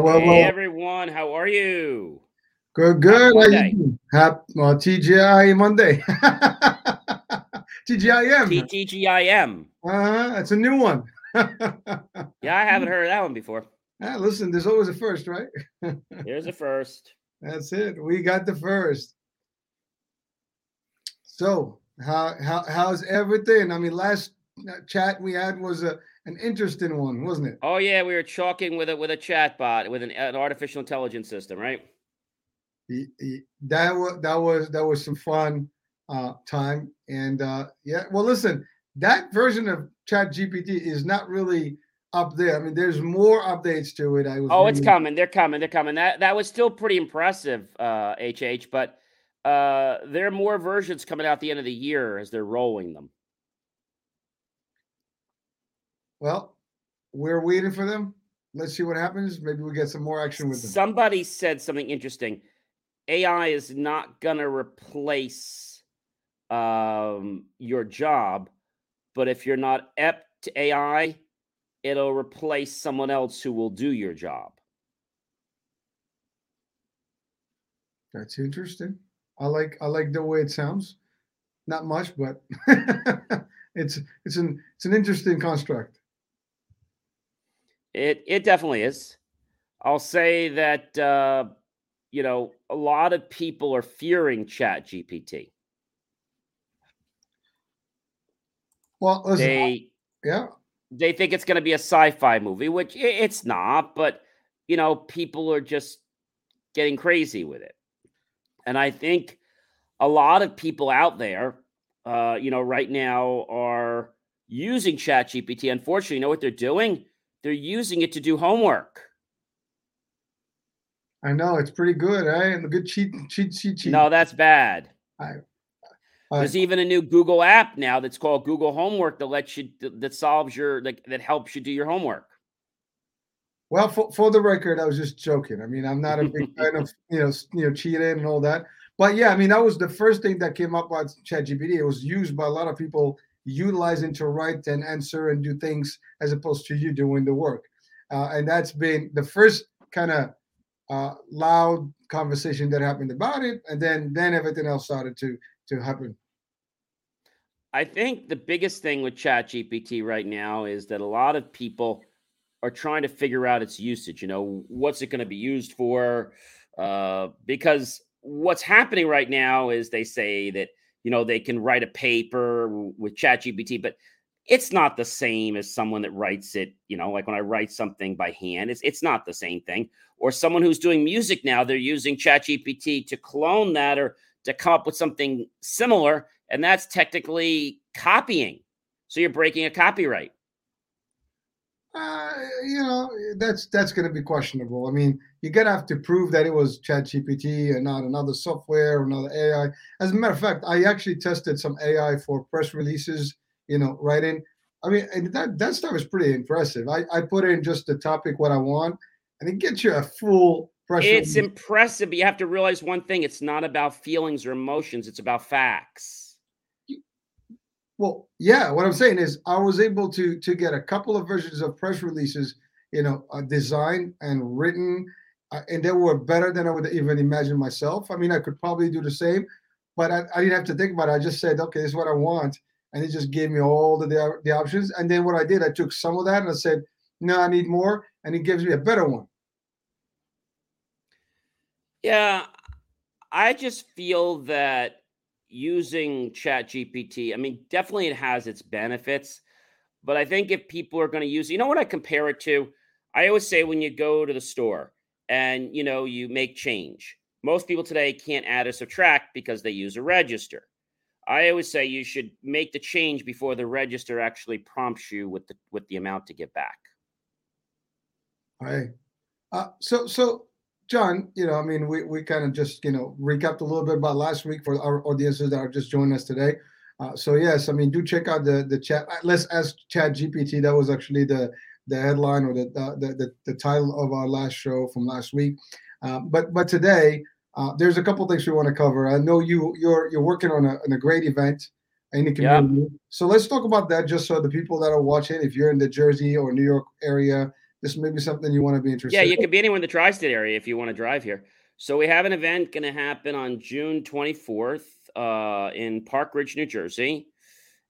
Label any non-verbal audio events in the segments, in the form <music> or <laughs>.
Well, well, hey everyone, how are you? Good, good. How you Monday. doing? Hap, well, TGI Monday. <laughs> TGIM. TTGIM. Uh-huh. It's a new one. <laughs> Yeah, I haven't heard of that one before. Ah, listen, there's always a first, right? <laughs> Here's the first. That's it. We got the first. So, how how how's everything? I mean, last chat we had was a an interesting one, wasn't it? Oh yeah, we were chalking with a with a chat bot with an, an artificial intelligence system, right? Y- y- That was that was that was some fun uh time. And uh yeah, well listen, that version of Chat GPT is not really up there. I mean, there's more updates to it. I was Oh, it's coming. They're coming. They're coming. That that was still pretty impressive, uh, HH. But uh, there are more versions coming out at the end of the year as they're rolling them. Well, we're waiting for them. Let's see what happens. Maybe we get some more action with them. Somebody said something interesting. AI is not gonna replace um, your job, but if you're not apt to AI, it'll replace someone else who will do your job. That's interesting. I like I like the way it sounds. Not much, but <laughs> it's it's an it's an interesting construct. It it definitely is. I'll say that uh, you know a lot of people are fearing Chat GPT. Well, listen, They yeah, they think it's going to be a sci-fi movie, which it's not. But you know, people are just getting crazy with it, and I think a lot of people out there, uh, you know, right now are using Chat GPT. Unfortunately, you know what they're doing? They're using it to do homework. I know it's pretty good, eh? And the good cheat cheat cheat cheat. No, that's bad. I- There's even a new Google app now that's called Google Homework that lets you that solves your that, that helps you do your homework. Well, for, for the record, I was just joking. I mean, I'm not a big <laughs> fan of you know you know cheating and all that. But yeah, I mean, that was the first thing that came up with ChatGPT. It was used by a lot of people utilizing to write and answer and do things as opposed to you doing the work. Uh, and that's been the first kind of uh, loud conversation that happened about it, and then then everything else started to to happen. I think the biggest thing with ChatGPT right now is that a lot of people are trying to figure out its usage. You know, what's it going to be used for? Uh, because what's happening right now is they say that you know they can write a paper with ChatGPT, but it's not the same as someone that writes it. You know, like when I write something by hand, it's it's not the same thing. Or someone who's doing music now, they're using ChatGPT to clone that or to come up with something similar, and that's technically copying. So you're breaking a copyright. Uh, you know, that's that's going to be questionable. I mean, you're going to have to prove that it was ChatGPT and not another software or another AI. As a matter of fact, I actually tested some AI for press releases. You know, writing. I mean, and that that stuff is pretty impressive. I I put in just the topic what I want, and it gets you a full press. It's impressive, but you have to realize one thing: it's not about feelings or emotions; it's about facts. Well, yeah, what I'm saying is I was able to to get a couple of versions of press releases, you know, uh, designed and written, uh, and they were better than I would even imagine myself. I mean, I could probably do the same, but I, I didn't have to think about it. I just said, okay, this is what I want, and it just gave me all the the, the options. And then what I did, I took some of that and I said, no, I need more, and it gives me a better one. Yeah, I just feel that using ChatGPT, I mean, definitely it has its benefits, but I think if people are going to use, you know what I compare it to? I always say when you go to the store and you know you make change. Most people today can't add or subtract because they use a register. I always say you should make the change before the register actually prompts you with the with the amount to get back. Right. Uh, so, so John, you know, I mean, we, we kind of just, you know, recapped a little bit about last week for our audiences that are just joining us today. Uh, so yes, I mean, do check out the the chat. uh, Let's ask Chat GPT. That was actually the the headline or the the the, the title of our last show from last week. Uh, but but today, uh, there's a couple things we want to cover. I know you you're you're working on a, on a great event in the Yeah. community. So let's talk about that, just so the people that are watching, if you're in the Jersey or New York area, this may be something you want to be interested. Yeah, you in. could be anywhere in the tri-state area if you want to drive here. So we have an event going to happen on June 24th uh, in Park Ridge, New Jersey,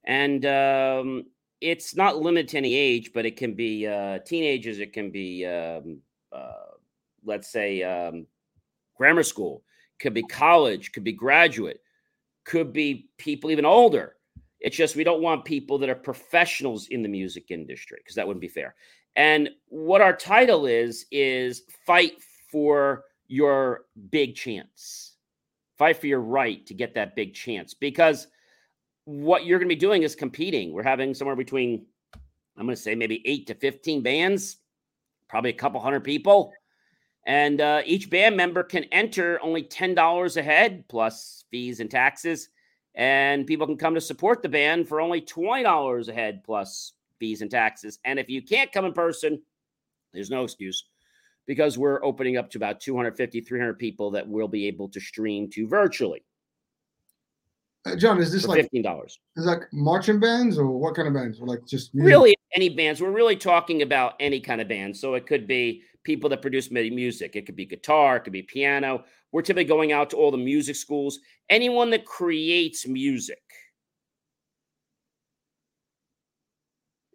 and um, it's not limited to any age, but it can be uh, teenagers, it can be, um, uh, let's say, um, grammar school, could be college, could be graduate, could be people even older. It's just we don't want people that are professionals in the music industry because that wouldn't be fair. And what our title is is fight for your big chance. Fight for your right to get that big chance because what you're going to be doing is competing. We're having somewhere between I'm going to say maybe 8 to 15 bands, probably a couple hundred people. And uh, each band member can enter only $10 a head plus fees and taxes. And people can come to support the band for only $20 a head plus fees and taxes. And if you can't come in person, there's no excuse because we're opening up to about 250, 300 people that we'll be able to stream to virtually. Uh, John, is this like fifteen dollars? Is like marching bands or what kind of bands? Or like just music? really any bands? We're really talking about any kind of band. So it could be people that produce music. It could be guitar. It could be piano. We're typically going out to all the music schools. Anyone that creates music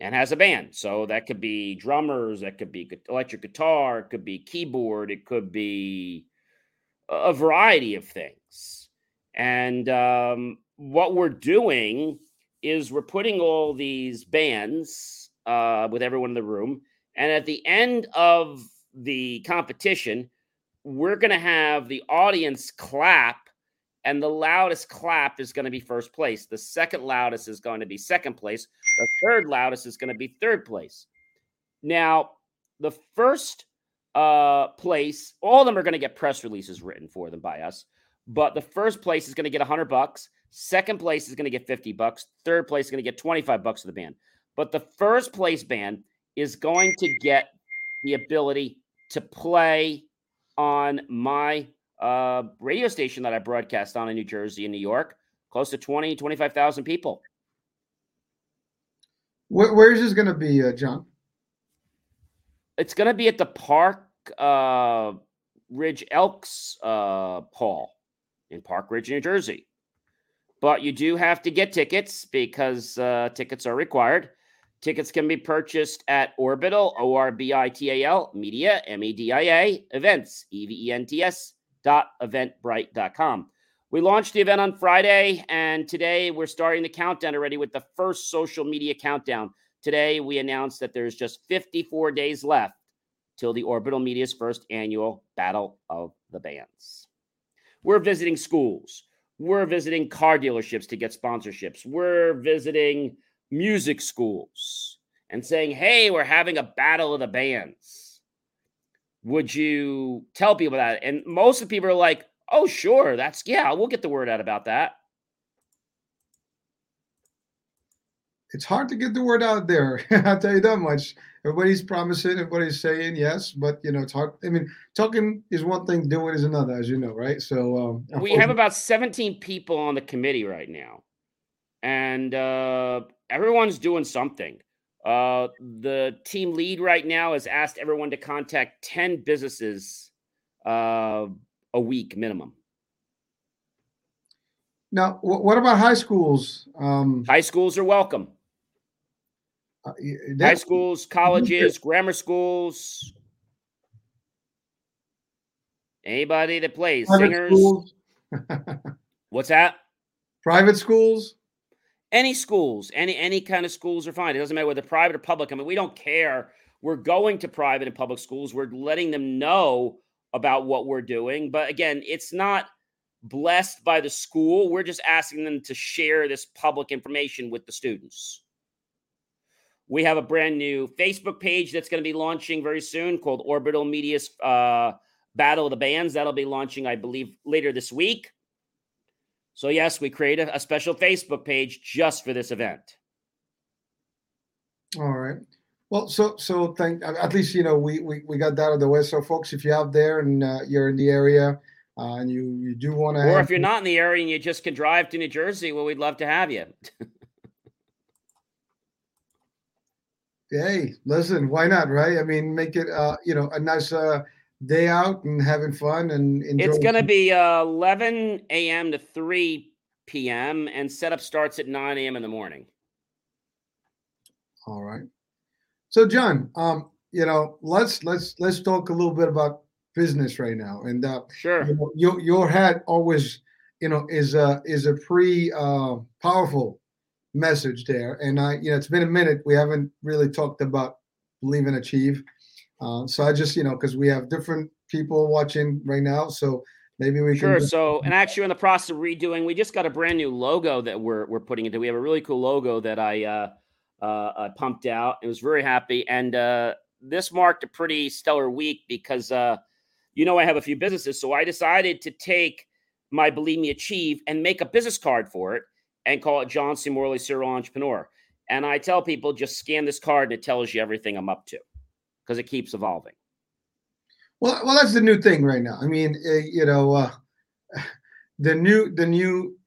and has a band. So that could be drummers. That could be electric guitar. It could be keyboard. It could be a variety of things. And um, what we're doing is we're putting all these bands uh, with everyone in the room. And at the end of the competition, we're going to have the audience clap, and the loudest clap is going to be first place. The second loudest is going to be second place. The third loudest is going to be third place. Now, the first uh, place, all of them are going to get press releases written for them by us. But the first place is going to get 100 bucks. Second place is going to get 50 bucks. Third place is going to get 25 bucks to the band. But the first place band is going to get the ability to play on my uh, radio station that I broadcast on in New Jersey and New York, close to 20, 25,000 people. Where, where is this going to be, uh, John? It's going to be at the Park uh, Ridge Elks uh, Hall in Park Ridge, New Jersey. But you do have to get tickets because uh, tickets are required. Tickets can be purchased at Orbital, O R B I T A L, Media, M E D I A, events, E V E N T S, dot eventbrite.com. We launched the event on Friday, and today we're starting the countdown already with the first social media countdown. Today, we announced that there's just 54 days left till the Orbital Media's first annual Battle of the Bands. We're visiting schools. We're visiting car dealerships to get sponsorships. We're visiting music schools and saying, hey, we're having a battle of the bands. Would you tell people that? And most of the people are like, oh, sure. That's, yeah, we'll get the word out about that. It's hard to get the word out there. <laughs> I'll tell you that much everybody's promising, everybody's saying yes, but you know, it's hard. I mean, talking is one thing, doing is another, as you know, right? So um, we have about 17 people on the committee right now, and uh, everyone's doing something. Uh, the team lead right now has asked everyone to contact 10 businesses uh, a week minimum. Now, what about high schools? Um, high schools are welcome. Uh, High schools, colleges, grammar schools. Anybody that plays Private singers. <laughs> What's that? Private schools. Any schools, any any kind of schools are fine. It doesn't matter whether private or public. I mean, we don't care. We're going to private and public schools. We're letting them know about what we're doing. But again, it's not blessed by the school. We're just asking them to share this public information with the students. We have a brand new Facebook page that's going to be launching very soon called Orbital Media's uh, Battle of the Bands. That'll be launching, I believe, later this week. So, yes, we created a special Facebook page just for this event. All right. Well, so so thank at least you know we we, we got that out of the way. So, folks, if you're out there and uh, you're in the area uh, and you you do want to, or if you're not in the area and you just can drive to New Jersey, well, we'd love to have you. <laughs> Hey, listen, why not, right? I mean, make it uh, you know, a nice uh day out and having fun and enjoy. It's going to be uh, 11 a.m. to 3 p.m. and setup starts at 9 a.m. in the morning. All right. So, John, um, you know, let's let's let's talk a little bit about business right now. And uh, sure, you know, your your hat always, you know, is a is a pretty uh, powerful message there. And I, you know, it's been a minute. We haven't really talked about believe and achieve. Uh, so I just, you know, because we have different people watching right now, so maybe we sure. can. Sure. So, and actually, we're in the process of redoing, we just got a brand new logo that we're we're putting into. We have a really cool logo that I uh, uh, I pumped out. It was very happy, and uh, this marked a pretty stellar week because uh, you know I have a few businesses, so I decided to take my Believe Me Achieve and make a business card for it and call it John C. Morley Serial Entrepreneur. And I tell people just scan this card and it tells you everything I'm up to because it keeps evolving. Well, well, that's the new thing right now. I mean, uh, you know, uh, <laughs> the new the new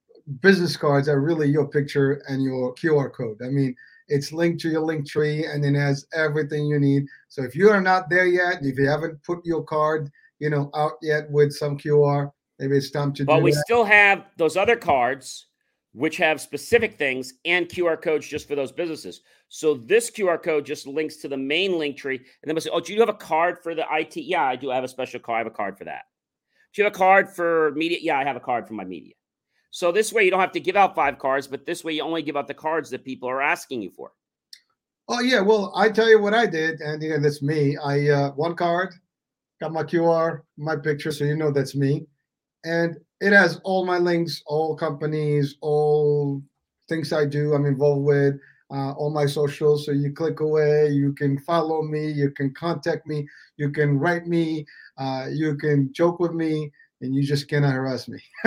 business cards are really your picture and your QR code. I mean, it's linked to your link tree and it has everything you need. So if you are not there yet, if you haven't put your card, you know, out yet with some QR, maybe it's time to. Do that but we that. still have those other cards which have specific things and QR codes just for those businesses. So this QR code just links to the main link tree. And then we say, oh, do you have a card for the IT? Yeah, I do. I have a special card. I have a card for that. Do you have a card for media? Yeah, I have a card for my media. So this way you don't have to give out five cards, but this way you only give out the cards that people are asking you for. Oh yeah, well I tell you what I did, and again that's me. I uh, one card, got my QR, my picture, so you know that's me, and it has all my links, all companies, all things I do, I'm involved with, uh, all my socials. So you click away, you can follow me, you can contact me, you can write me, uh, you can joke with me, and you just cannot harass me. <laughs>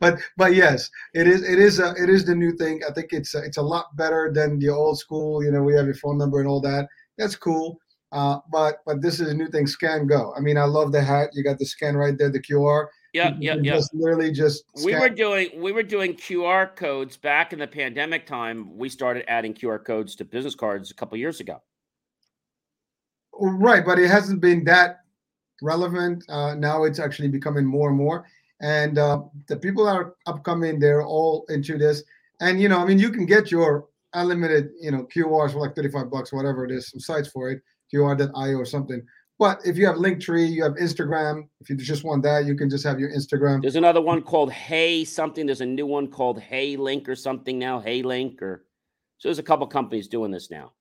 but but yes, it is it is a, it is the new thing. I think it's a, it's a lot better than the old school. You know, we have your phone number and all that. That's cool. Uh, but but this is a new thing. Scan go. I mean, I love the hat. You got the scan right there, the QR. Yeah, yeah, yeah. Just literally just. Scan. We were doing we were doing QR codes back in the pandemic time. We started adding QR codes to business cards a couple years ago. Right, but it hasn't been that relevant. Uh, now it's actually becoming more and more. And uh, the people that are upcoming, they're all into this. And you know, I mean, you can get your unlimited, you know, QRs for like 35 bucks, whatever it is, some sites for it, QR.io or something. But if you have Linktree, you have Instagram. If you just want that, you can just have your Instagram. There's another one called Hey something. There's a new one called Hey Link or something now. Hey Link or so there's a couple companies doing this now.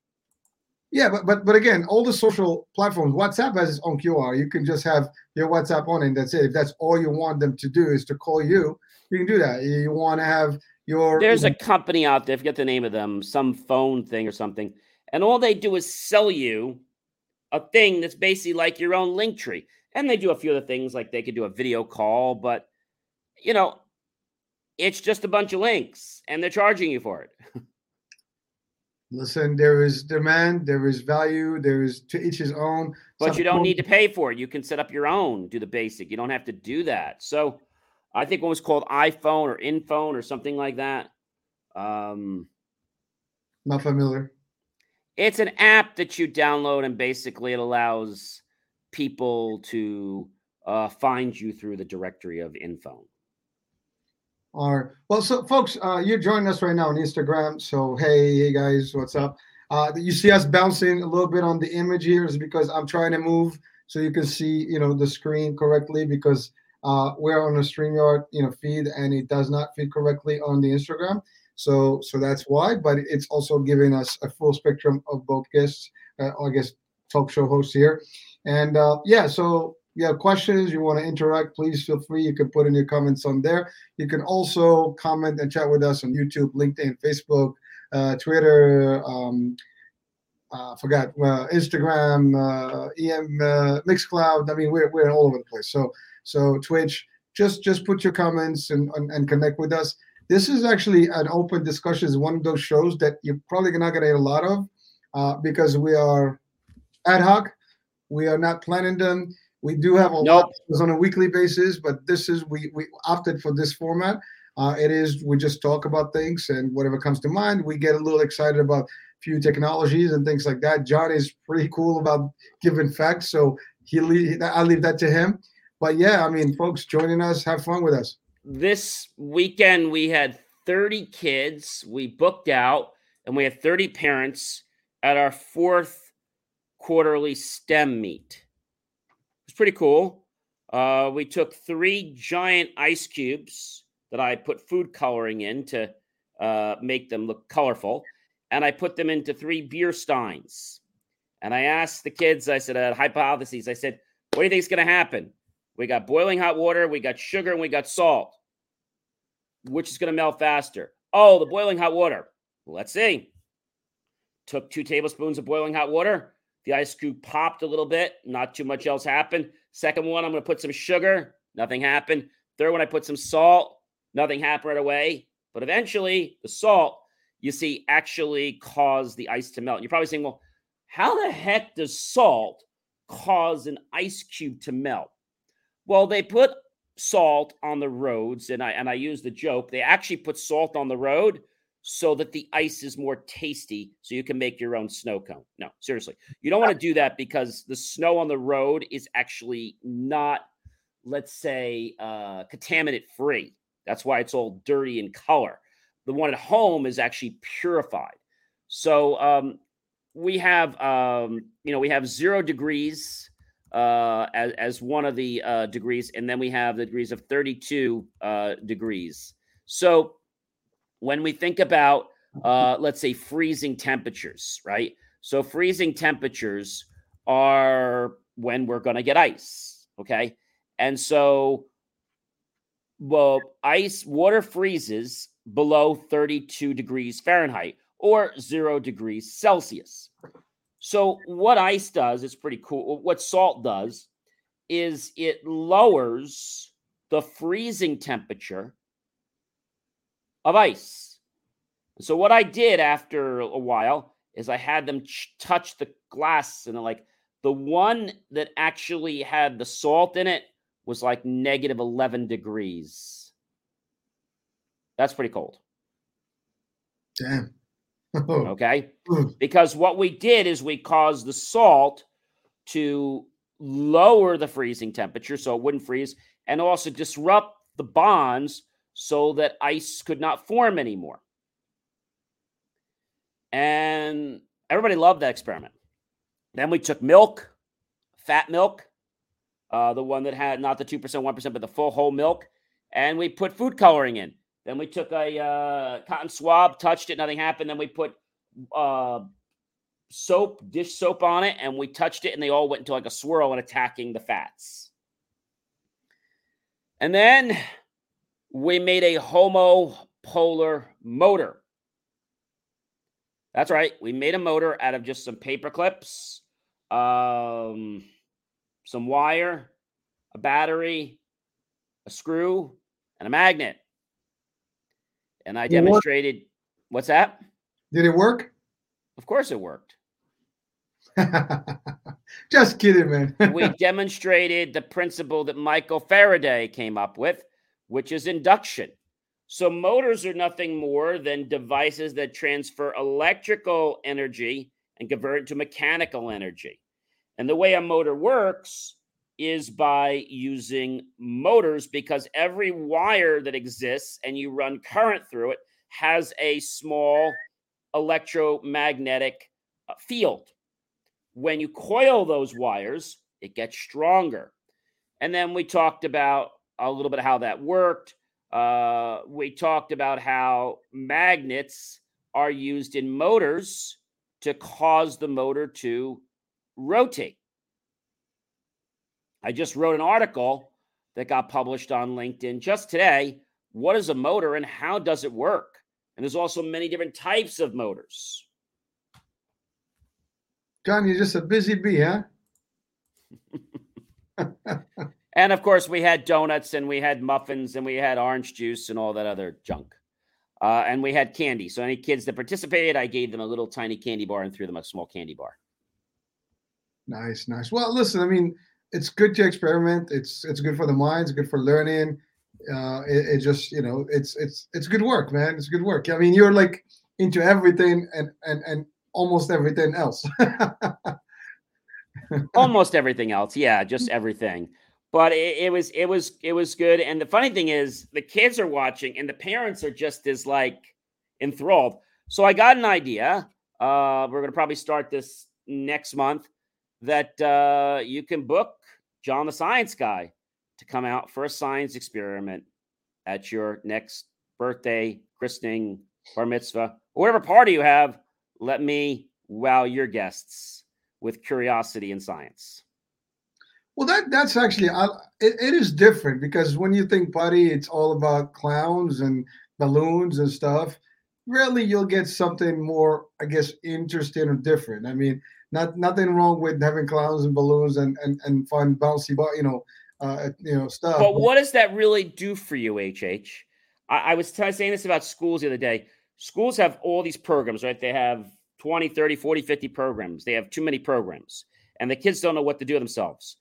Yeah, but but but again, all the social platforms, WhatsApp has its own QR. You can just have your WhatsApp on, and that's it. If that's all you want them to do is to call you, you can do that. You want to have your. There's a company out there. I forget the name of them. Some phone thing or something, and all they do is sell you a thing that's basically like your own link tree. And they do a few other things, like they could do a video call, but you know, it's just a bunch of links, and they're charging you for it. <laughs> Listen, there is demand, there is value, there is to each his own. But Some you don't need to pay for it. You can set up your own, do the basic. You don't have to do that. So I think one was called iPhone or InPhone or something like that. Um, Not familiar. It's an app that you download, and basically it allows people to uh, find you through the directory of InPhone. All right. Well, so folks, uh, you're joining us right now on Instagram. So hey, hey guys, what's up? Uh, you see us bouncing a little bit on the image here is because I'm trying to move so you can see, you know, the screen correctly because uh, we're on a StreamYard, you know, feed and it does not feed correctly on the Instagram. So, so that's why. But it's also giving us a full spectrum of both guests. Uh, I guess talk show hosts here, and uh, yeah. So you have questions, you want to interact, please feel free. You can put in your comments on there. You can also comment and chat with us on YouTube, LinkedIn, Facebook, uh, Twitter. Um, uh, forgot uh, Instagram, uh, EM, uh, Mixcloud. I mean, we're we're all over the place. So so Twitch. Just just put your comments and, and, and connect with us. This is actually an open discussion. It's one of those shows that you're probably not going to get a lot of uh, because we are ad hoc. We are not planning them we do have a nope. lot on a weekly basis, but this is we we opted for this format. Uh, it is we just talk about things and whatever comes to mind. We get a little excited about few technologies and things like that. John is pretty cool about giving facts, so he I'll leave that to him. But yeah, I mean, folks, joining us, have fun with us. This weekend we had 30 kids. We booked out, and we had 30 parents at our fourth quarterly STEM meet. It's pretty cool. Uh, we took three giant ice cubes that I put food coloring in to uh, make them look colorful, and I put them into three beer steins. And I asked the kids, I said, uh, hypotheses. I said, what do you think is going to happen? We got boiling hot water, we got sugar, and we got salt. Which is going to melt faster? Oh, the boiling hot water. Let's see. Took two tablespoons of boiling hot water. The ice cube popped a little bit. Not too much else happened. Second one, I'm going to put some sugar. Nothing happened. Third one, I put some salt. Nothing happened right away. But eventually, the salt, you see, actually caused the ice to melt. And you're probably saying, well, how the heck does salt cause an ice cube to melt? Well, they put salt on the roads, and I and I use the joke. They actually put salt on the road so that the ice is more tasty, so you can make your own snow cone. No, seriously, you don't want to do that because the snow on the road is actually not, let's say, uh, contaminant free. That's why it's all dirty in color. The one at home is actually purified. So um, we have, um, you know, we have zero degrees uh, as, as one of the uh, degrees, and then we have the degrees of 32 uh, degrees. So when we think about, uh, let's say, freezing temperatures, right? So freezing temperatures are when we're going to get ice, okay? And so, well, ice, water freezes below 32 degrees Fahrenheit or zero degrees Celsius. So, what ice does is pretty cool. What salt does is it lowers the freezing temperature of ice. So, what I did after a while is I had them ch- touch the glass and like the one that actually had the salt in it was like negative 11 degrees. That's pretty cold. Damn. <laughs> okay? Because what we did is we caused the salt to lower the freezing temperature so it wouldn't freeze and also disrupt the bonds so that ice could not form anymore. And everybody loved that experiment. Then we took milk, fat milk, uh, the one that had not the 2%, 1%, but the full whole milk, and we put food coloring in. Then we took a uh, cotton swab, touched it, nothing happened. Then we put uh, soap, dish soap on it, and we touched it, and they all went into like a swirl and attacking the fats. And then we made a homopolar motor. That's right. We made a motor out of just some paper clips, um, some wire, a battery, a screw, and a magnet and I demonstrated. What's that? Did it work? Of course, it worked. <laughs> Just kidding, man. we demonstrated the principle that Michael Faraday came up with, which is induction. So, motors are nothing more than devices that transfer electrical energy and convert it to mechanical energy. And the way a motor works is by using motors because every wire that exists and you run current through it has a small electromagnetic uh, field. When you coil those wires, it gets stronger. And then we talked about a little bit how that worked. Uh, we talked about how magnets are used in motors to cause the motor to rotate. I just wrote an article that got published on LinkedIn just today. What is a motor and how does it work? And there's also many different types of motors. John, you're just a busy bee, huh? <laughs> and of course, we had donuts and we had muffins and we had orange juice and all that other junk. Uh, and we had candy. So, any kids that participated, I gave them a little tiny candy bar and threw them a small candy bar. Nice, nice. Well, listen, I mean, it's good to experiment. It's it's good for the mind. It's good for learning. Uh, it, it, just you know it's it's it's good work, man. It's good work. I mean, you're like into everything, and and and almost everything else. <laughs> almost everything else, yeah, just everything. But it, it, was it was it was good. And the funny thing is, the kids are watching, and the parents are just as like enthralled. So I got an idea. Uh, we're gonna probably start this next month. That uh, you can book John the Science Guy to come out for a science experiment at your next birthday, christening, bar mitzvah, or whatever party you have. Let me wow your guests with curiosity and science. Well, that that's actually it, it is different because when you think party, it's all about clowns and balloons and stuff. Rarely you'll get something more, I guess, interesting or different. I mean, not nothing wrong with having clowns and balloons and and, and fun bouncy, but you know, uh, you know stuff. But what does that really do for you, HH? I, I was t- saying this about schools the other day. Schools have all these programs, right? They have 20, 30, 40, 50 programs. They have too many programs, and the kids don't know what to do themselves.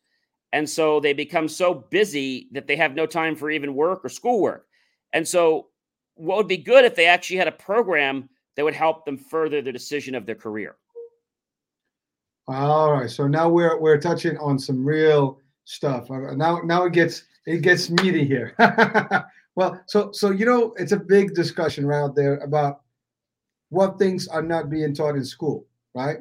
And so they become so busy that they have no time for even work or schoolwork. And so, what would be good if they actually had a program that would help them further the decision of their career? All right. So now we're we're touching on some real stuff. Uh, now now it gets it gets meaty here. <laughs> well, so so you know it's a big discussion right out there about what things are not being taught in school, right?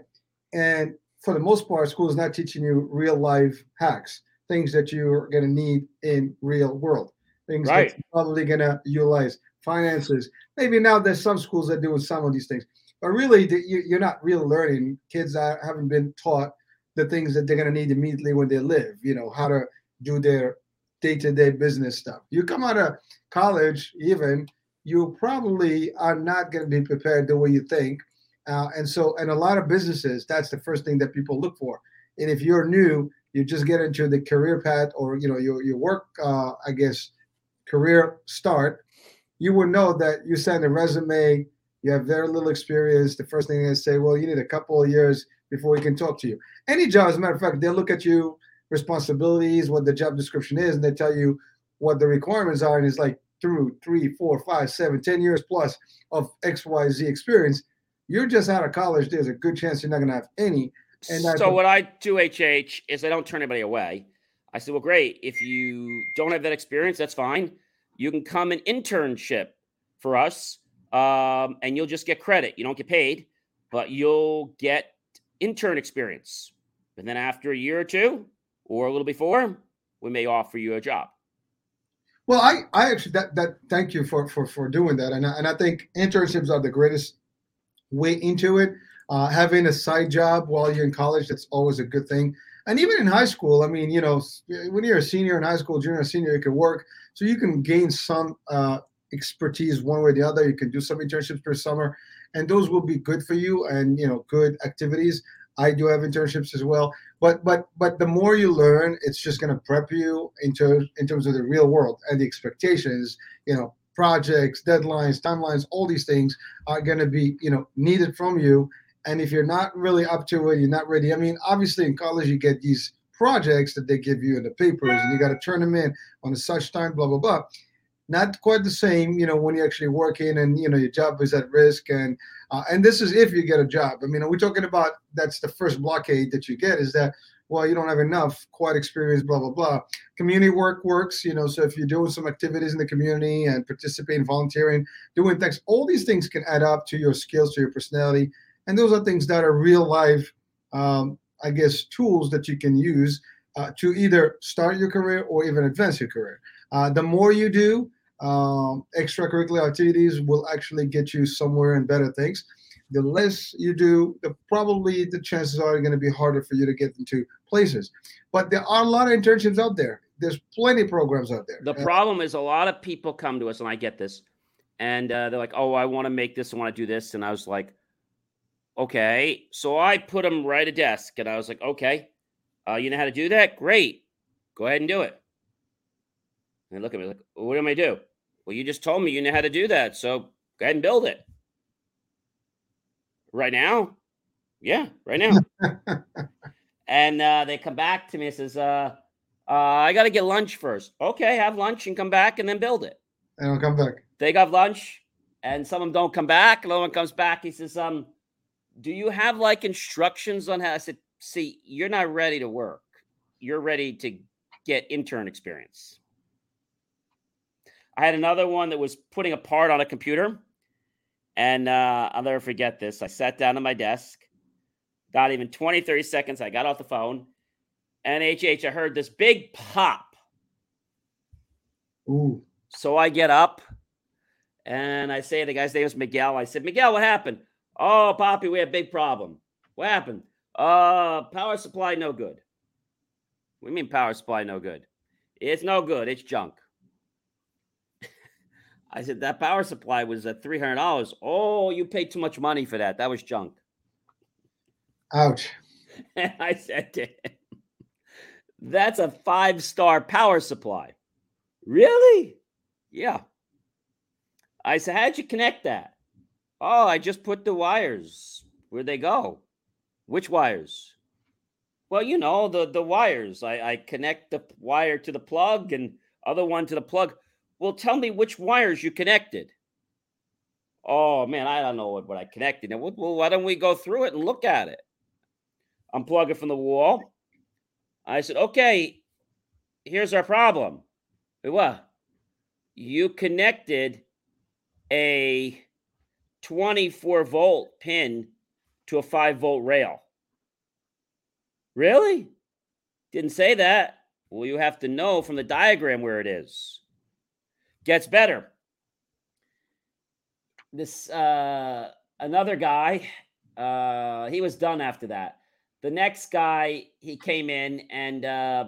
And for the most part, school is not teaching you real life hacks, things that you're going to need in real world, things right. that you're probably going to utilize, finances. Maybe now there's some schools that doing some of these things, but really you're not really learning. Kids haven't been taught the things that they're going to need immediately when they live. You know how to do their day-to-day business stuff. You come out of college, even you probably are not going to be prepared the way you think. Uh, and so, and a lot of businesses, that's the first thing that people look for. And if you're new, you just get into the career path or you know your your work, uh, I guess, career start. You will know that you send a resume, you have very little experience. The first thing they say, well, you need a couple of years before we can talk to you. Any job, as a matter of fact, they look at you responsibilities, what the job description is, and they tell you what the requirements are, and it's like through three, four, five, seven, ten years plus of X, Y, Z experience, you're just out of college. There's a good chance you're not going to have any. And so what I do, HH, is I don't turn anybody away. I said, well, great. If you don't have that experience, that's fine. You can come an internship for us, um, and you'll just get credit. You don't get paid, but you'll get intern experience. And then after a year or two, or a little before, we may offer you a job. Well, I, I actually that that thank you for for for doing that, and I, and I think internships are the greatest way into it. Uh, having a side job while you're in college that's always a good thing, and even in high school. I mean, you know, when you're a senior in high school, junior, senior, you can work, so you can gain some uh, expertise one way or the other. You can do some internships per summer, and those will be good for you, and you know, good activities. I do have internships as well. But but but the more you learn, it's just going to prep you into in terms of the real world and the expectations. You know, projects, deadlines, timelines, all these things are going to be you know needed from you. And if you're not really up to it, you're not ready. I mean, obviously in college you get these projects that they give you in the papers, and you got to turn them in on a such time, blah blah blah not quite the same, you know, when you're actually working and you know your job is at risk and uh, and this is if you get a job. I mean, we're talking about that's the first blockade that you get is that well you don't have enough quite experience, blah blah blah. Community work works, you know. So if you're doing some activities in the community and participating, volunteering, doing things, all these things can add up to your skills, to your personality, and those are things that are real life, um, I guess, tools that you can use uh, to either start your career or even advance your career. Uh, the more you do, um, extracurricular activities will actually get you somewhere and better things. The less you do, the probably the chances are going to be harder for you to get into places. But there are a lot of internships out there. There's plenty of programs out there. The problem is a lot of people come to us, and I get this, and uh, they're like, "Oh, I want to make this, I want to do this," and I was like, "Okay." So I put them right at a desk, and I was like, "Okay, uh, you know how to do that? Great, go ahead and do it." And they look at me like, "What am I do?" Well, you just told me you know how to do that. So go ahead and build it. Right now? Yeah, right now. and uh, they come back to me and says, uh, uh, I got to get lunch first. Okay, have lunch and come back and then build it. And I'll come back. They got lunch and some of them don't come back. Another one comes back. He says, um, do you have like instructions on how? I said, see, you're not ready to work. You're ready to get intern experience. I had another one that was putting a part on a computer. And uh, I'll never forget this. I sat down at my desk, got even 20, 30 seconds. I got off the phone. And HH, I heard this big pop. Ooh. So I get up and I say the guy's name is Miguel. I said, Miguel, what happened? Oh, Poppy, we have a big problem. What happened? Uh, power supply no good. We mean power supply no good. It's no good. It's junk. I said that power supply was at three hundred dollars. Oh, you paid too much money for that. That was junk. Ouch. And <laughs> I said to him, "That's a five star power supply." Really? Yeah. I said, "How'd you connect that?" Oh, I just put the wires. Where'd they go? Which wires? Well, you know the the wires. I, I connect the wire to the plug and other one to the plug. Well, tell me which wires you connected. Oh man, I don't know what, what I connected. Well, why don't we go through it and look at it? Unplug it from the wall. I said, okay, here's our problem. What? You connected a 24 volt pin to a 5 volt rail. Really? Didn't say that. Well, you have to know from the diagram where it is. Gets better. This uh another guy, uh he was done after that. The next guy, he came in and uh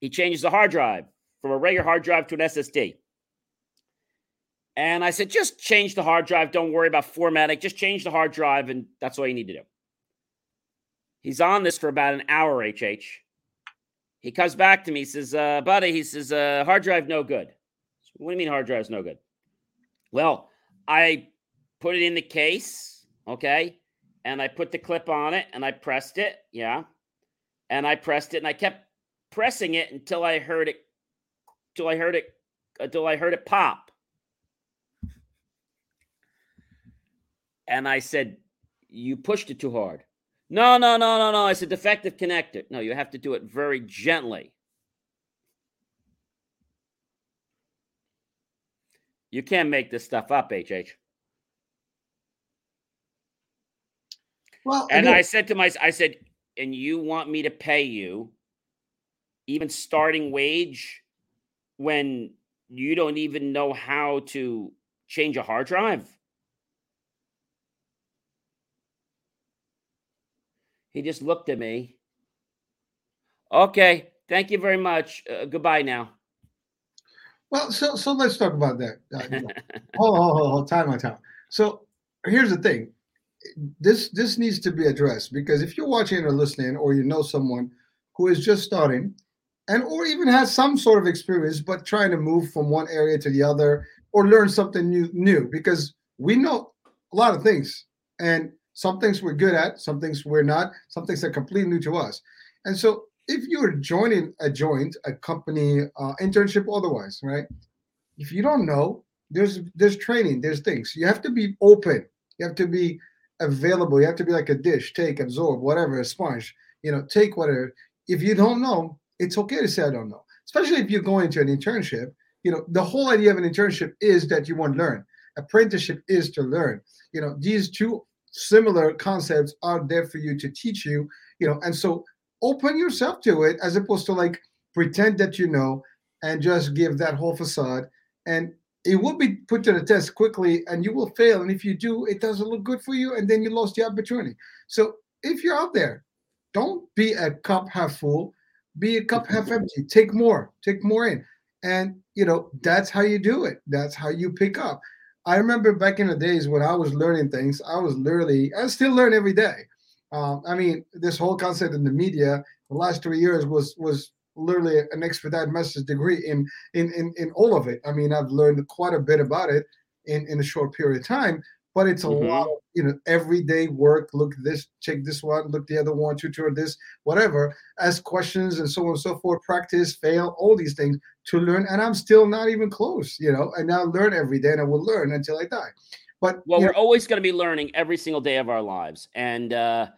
he changes the hard drive from a regular hard drive to an SSD. And I said, just change the hard drive. Don't worry about formatting. Just change the hard drive, and that's all you need to do. He's on this for about an hour, HH. He comes back to me, he says, uh, buddy, he says, uh, hard drive no good. What do you mean hard drive is no good? Well, I put it in the case, okay, and I put the clip on it and I pressed it, yeah, and I pressed it and I kept pressing it until I heard it, until I heard it, until I heard it pop. And I said, You pushed it too hard. No, no, no, no, no. It's a defective connector. No, you have to do it very gently. You can't make this stuff up, HH. Well, And again, I said to myself, I said, and you want me to pay you even starting wage when you don't even know how to change a hard drive? He just looked at me. Okay, thank you very much. Uh, goodbye now. Well, so so let's talk about that. Uh, <laughs> hold, hold, hold, hold, time on time. So here's the thing. This this needs to be addressed because if you're watching or listening, or you know someone who is just starting, and or even has some sort of experience, but trying to move from one area to the other or learn something new, new, because we know a lot of things, and some things we're good at, some things we're not, some things are completely new to us. And so if you're joining a joint, a company, uh, internship, otherwise, right? If you don't know, there's there's training, there's things. You have to be open. You have to be available. You have to be like a dish, take, absorb, whatever, a sponge. You know, take whatever. If you don't know, it's okay to say I don't know. Especially if you're going to an internship. You know, the whole idea of an internship is that you want to learn. Apprenticeship is to learn. You know, these two similar concepts are there for you to teach you. You know, and so open yourself to it as opposed to like pretend that you know and just give that whole facade. And it will be put to the test quickly and you will fail. And if you do it doesn't look good for you and then you lost the opportunity. So if you're out there don't be a cup half full. Be a cup half empty. Take more. Take more in. And you know that's how you do it. That's how you pick up. I remember back in the days when i was learning things i was literally i still learn every day um, I mean, this whole concept in the media the last three years was was literally an expedited master's degree in in in in all of it. I mean, I've learned quite a bit about it in in a short period of time. But it's a Mhm. lot of you know everyday work. Look this, check this one, look the other one, tutor this, whatever. Ask questions and so on and so forth. Practice, fail, all these things to learn. And I'm still not even close, you know. And I learn every day, and I will learn until I die. But well, we're know, always going to be learning every single day of our lives, and uh,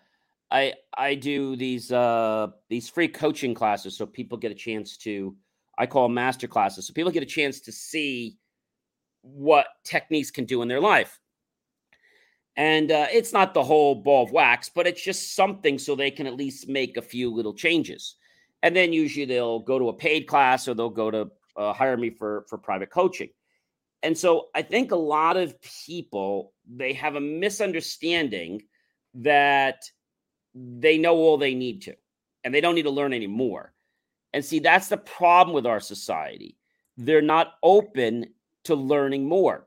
I I do these uh, these free coaching classes so people get a chance to I call them master classes so people get a chance to see what techniques can do in their life. And uh, it's not the whole ball of wax, but it's just something so they can at least make a few little changes. And then usually they'll go to a paid class or they'll go to uh, hire me for for private coaching. And so I think a lot of people they have a misunderstanding that they know all they need to and they don't need to learn anymore. And see, that's the problem with our society. They're not open to learning more.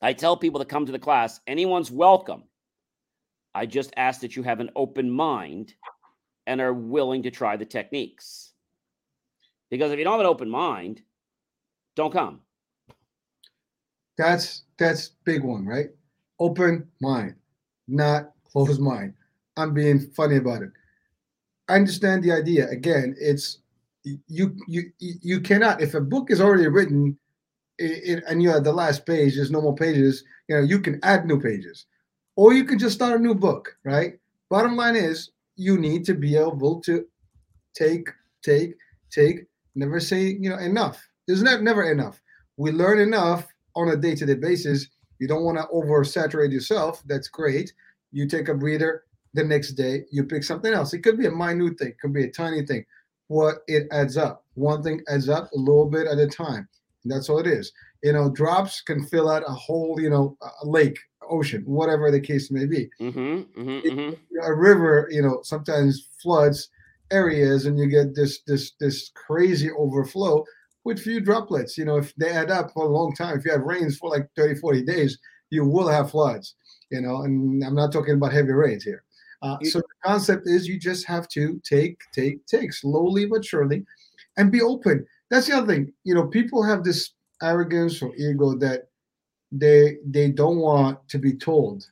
I tell people to come to the class, anyone's welcome. I just ask that you have an open mind and are willing to try the techniques. Because if you don't have an open mind, don't come. That's that's big one, right? Open mind, not closed mind. I'm being funny about it. I understand the idea. Again, it's you you you cannot if a book is already written it, and you're at the last page, there's no more pages, you know, you can add new pages. Or you can just start a new book, right? Bottom line is you need to be able to take, take, take, never say, you know, enough. There's never never enough. We learn enough on a day-to-day basis. You don't want to oversaturate yourself. That's great. You take a breather, the next day you pick something else. It could be a minute thing, could be a tiny thing. What it adds up. One thing adds up a little bit at a time. That's all it is. You know, drops can fill out a whole, you know, a lake, ocean, whatever the case may be. Mm-hmm, mm-hmm, mm-hmm. A river, you know, sometimes floods areas, and you get this this this crazy overflow with few droplets. You know, if they add up for a long time, if you have rains for like 30, 40 days, you will have floods. You know, and I'm not talking about heavy rains here. Uh, so the concept is you just have to take, take, take slowly but surely, and be open. That's the other thing. You know, people have this arrogance or ego that they they don't want to be told,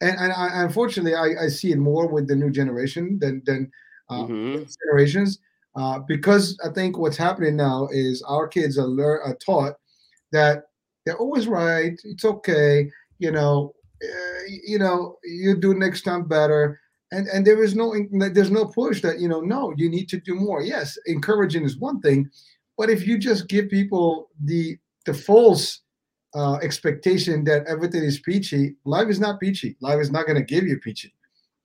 and and I, unfortunately, I, I see it more with the new generation than than uh, mm-hmm. generations. Uh, because I think what's happening now is our kids are, lear- are taught that they're always right. It's okay. You know, uh, you know, you do next time better. And and there is no there's no push that you know no you need to do more. Yes, encouraging is one thing, but if you just give people the the false uh, expectation that everything is peachy, life is not peachy. Life is not going to give you peachy,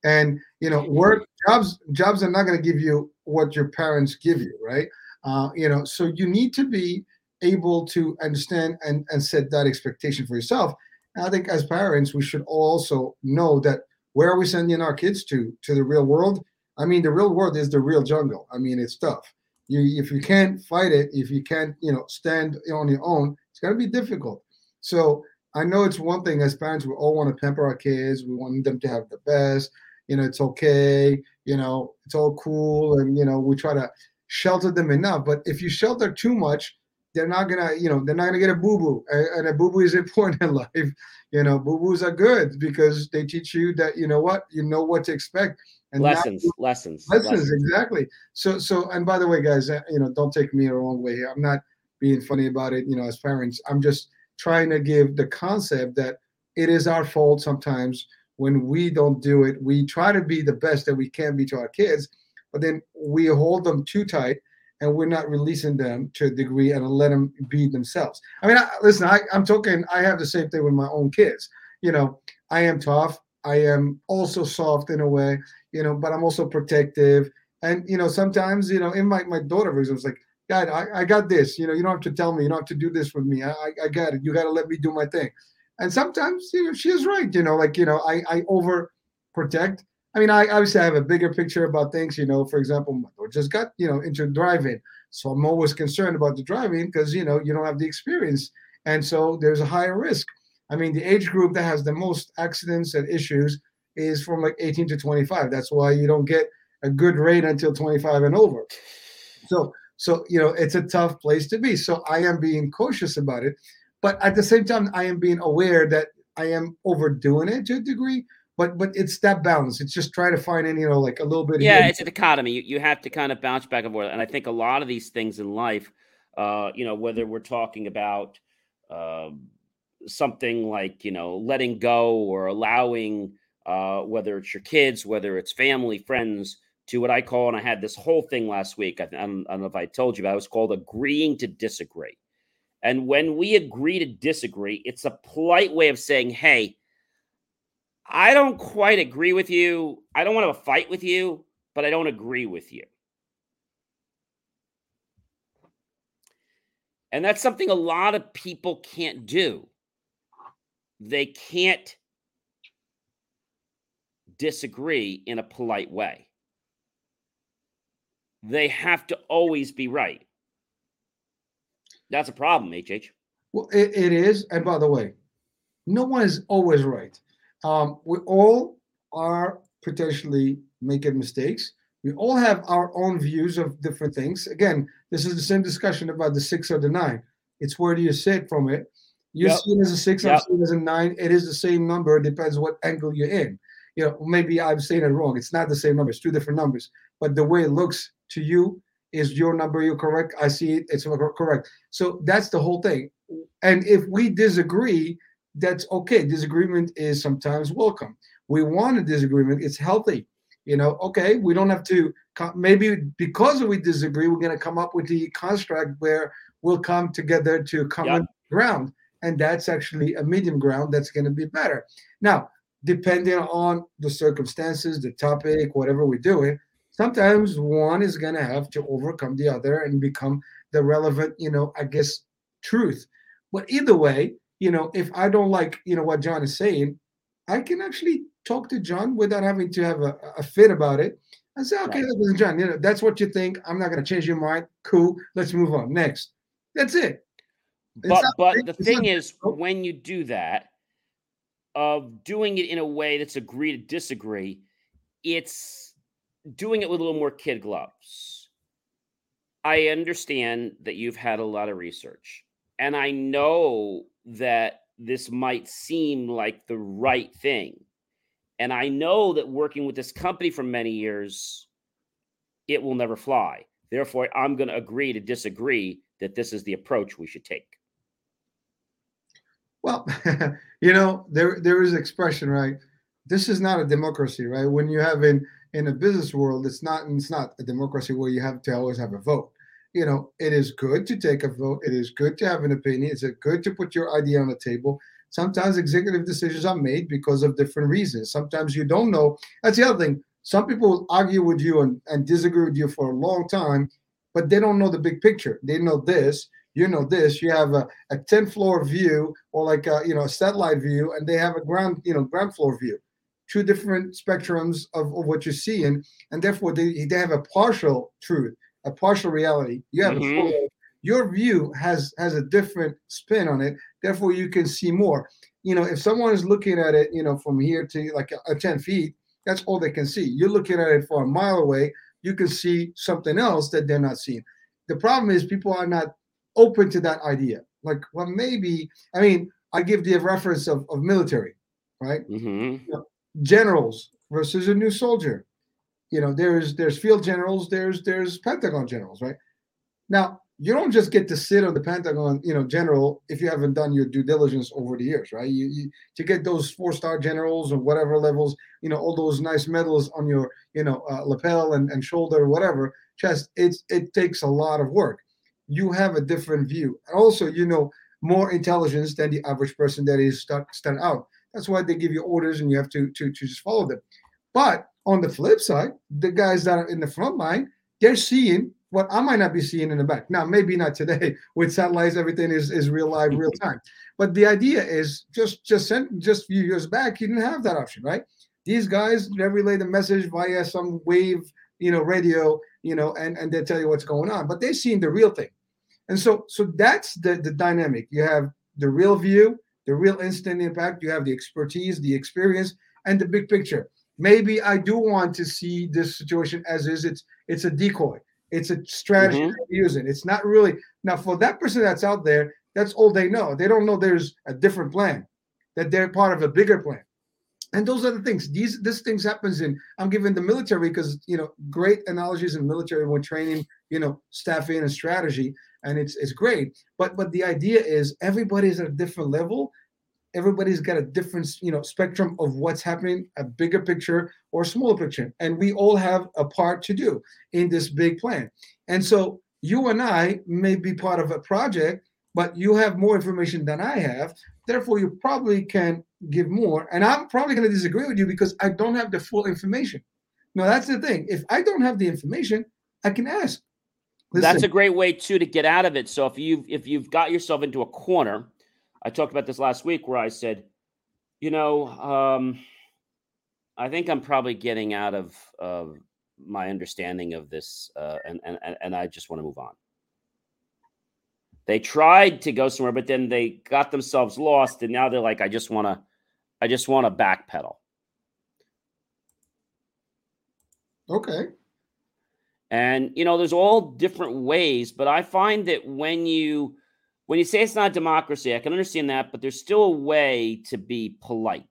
and you know work jobs jobs are not going to give you what your parents give you, right? Uh, you know, so you need to be able to understand and and set that expectation for yourself I think as parents, we should also know that where are we sending our kids to? To the real world? I mean, the real world is the real jungle. I mean, it's tough. You, if you can't fight it, if you can't, you know, stand on your own, it's to be difficult. So I know it's one thing as parents, we all want to pamper our kids. We want them to have the best. You know, it's okay. You know, it's all cool, and you know, we try to shelter them enough. But if you shelter too much, they're not gonna, you know, they're not gonna get a boo boo, and a boo boo is <laughs> important in life. You know, boo boos are good because they teach you that you know what, you know what to expect. And lessons, now, lessons, lessons, lessons, exactly. So, so, and by the way, guys, uh, you know, don't take me the wrong way here. I'm not being funny about it. You know, as parents, I'm just trying to give the concept that it is our fault sometimes when we don't do it. We try to be the best that we can be to our kids, but then we hold them too tight and we're not releasing them to a degree and let them be themselves. I mean, I, listen, I, I'm talking, I have the same thing with my own kids. You know, I am tough. I am also soft in a way, you know, but I'm also protective. And, you know, sometimes, you know, in my, my daughter, for example, like, God, I, I got this. You know, you don't have to tell me. You don't have to do this with me. I, I, I got it. You got to let me do my thing. And sometimes, you know, she is right. You know, like, you know, I, I over protect I mean, I obviously I have a bigger picture about things. You know, for example, just got you know into driving, so I'm always concerned about the driving because you know you don't have the experience, and so there's a higher risk. I mean, the age group that has the most accidents and issues is from like 18 to 25. That's why you don't get a good rate until 25 and over. So, so you know, it's a tough place to be. So I am being cautious about it, but at the same time, I am being aware that I am overdoing it to a degree but but it's that balance. It's just trying to find any, you know, like a little bit. Yeah, it's a dichotomy. You, you have to kind of bounce back and forth. And I think a lot of these things in life, uh, you know, whether we're talking about, uh, something like you know letting go or allowing uh, whether it's your kids, whether it's family, friends, to what I call, and I had this whole thing last week. I, I, don't, I don't know if I told you, but it was called agreeing to disagree. And when we agree to disagree, it's a polite way of saying, hey, I don't quite agree with you. I don't want to fight with you, but I don't agree with you. And that's something a lot of people can't do. They can't disagree in a polite way. They have to always be right. That's a problem, HH. Well, it, it is. And by the way, no one is always right. Um, we all are potentially making mistakes. We all have our own views of different things. Again, this is the same discussion about the six or the nine. It's where do you sit from it? You yep. see it as a six, yep. I'm seeing it as a nine. It is the same number. It depends what angle you're in. You know, maybe I'm saying it wrong. It's not the same number. It's two different numbers. But the way it looks to you is your number. You're correct. I see it. It's correct. So that's the whole thing. And if we disagree, that's okay. Disagreement is sometimes welcome. We want a disagreement. It's healthy. You know, okay, we don't have to maybe because we disagree, we're going to come up with the construct where we'll come together to common yep. ground. And that's actually a medium ground that's going to be better. Now, depending on the circumstances, the topic, whatever we're doing, sometimes one is going to have to overcome the other and become the relevant, you know, I guess, truth. But either way, you know, if I don't like, you know, what John is saying, I can actually talk to John without having to have a, a fit about it. I say, okay, right. listen, John, you know, that's what you think. I'm not going to change your mind. Cool. Let's move on. Next. That's it. It's but but the thing not, is, oh. when you do that, of doing it in a way that's agree to disagree, it's doing it with a little more kid gloves. I understand that you've had a lot of research, and I know that this might seem like the right thing. And I know that working with this company for many years, it will never fly. Therefore, I'm going to agree to disagree that this is the approach we should take. Well, <laughs> you know, there there is expression, right? This is not a democracy, right? When you have in in a business world, it's not it's not a democracy where you have to always have a vote. You know, it is good to take a vote. It is good to have an opinion. It's good to put your idea on the table. Sometimes executive decisions are made because of different reasons. Sometimes you don't know. That's the other thing. Some people argue with you and, and disagree with you for a long time, but they don't know the big picture. They know this, you know this. You have a, a 10 floor view or like a, you know a satellite view, and they have a ground you know ground floor view. Two different spectrums of, of what you're seeing, and therefore they, they have a partial truth, a partial reality. You have mm-hmm. a full, your view has has a different spin on it. Therefore, you can see more. You know, if someone is looking at it, you know, from here to like a, a 10 feet, that's all they can see. You're looking at it for a mile away, you can see something else that they're not seeing. The problem is people are not open to that idea. Like, well, maybe, I mean, I give the reference of, of military, right? Mm-hmm. You know, generals versus a new soldier. You know, there's there's field generals, there's there's Pentagon generals, right? Now, you don't just get to sit on the Pentagon, you know, general if you haven't done your due diligence over the years, right? You, you to get those four star generals or whatever levels, you know, all those nice medals on your, you know, uh, lapel and, and shoulder whatever chest. It's it takes a lot of work. You have a different view. And also, you know, more intelligence than the average person that is stuck stand out. That's why they give you orders and you have to to to just follow them. But on the flip side, the guys that are in the front line, they're seeing what I might not be seeing in the back. Now, maybe not today <laughs> with satellites, everything is, is real live, real mm-hmm. time. But the idea is just just sent just a few years back, you didn't have that option, right? These guys they relay the message via some wave, you know, radio, you know, and, and they tell you what's going on. But they're seeing the real thing. And so so that's the, the dynamic. You have the real view, the real instant impact, you have the expertise, the experience, and the big picture. Maybe I do want to see this situation as is. It's it's a decoy it's a strategy mm-hmm. using. It's not really now for that person that's out there. That's all they know. They don't know there's a different plan, that they're part of a bigger plan. And those are the things. These this things happens in. I'm giving the military because you know great analogies in military when training, you know, staffing and strategy, and it's it's great. But but the idea is everybody's at a different level. everybody's got a different you know spectrum of what's happening a bigger picture or smaller picture. And we all have a part to do in this big plan. And so you and i may be part of a project but you have more information than i have. Therefore you probably can give more. And i'm probably going to disagree with you because i don't have the full information. Now that's the thing. If i don't have the information i can ask Listen. that's a great way too to get out of it so if you've if you've got yourself into a corner I talked about this last week where I said, you know, um, I think I'm probably getting out of uh, my understanding of this, uh, and, and and I just want to move on. They tried to go somewhere, but then they got themselves lost, and now they're like, I just want to, I just want to backpedal. Okay. And you know, there's all different ways, but I find that when you when you say it's not democracy, I can understand that, but there's still a way to be polite.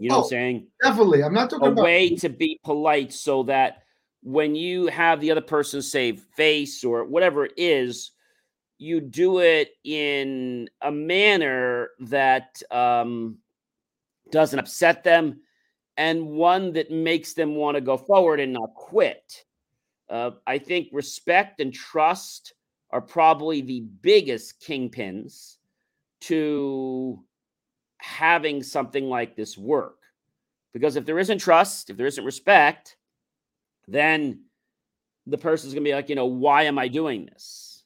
You know oh, what I'm oh, saying? Definitely. I'm not talking a about a way to be polite so that when you have the other person say face or whatever it is, you do it in a manner that um, doesn't upset them and one that makes them want to go forward and not quit. Uh, I think respect and trust are probably the biggest kingpins to having something like this work. Because if there isn't trust, if there isn't respect, then the person's going to be like, you know, why am I doing this?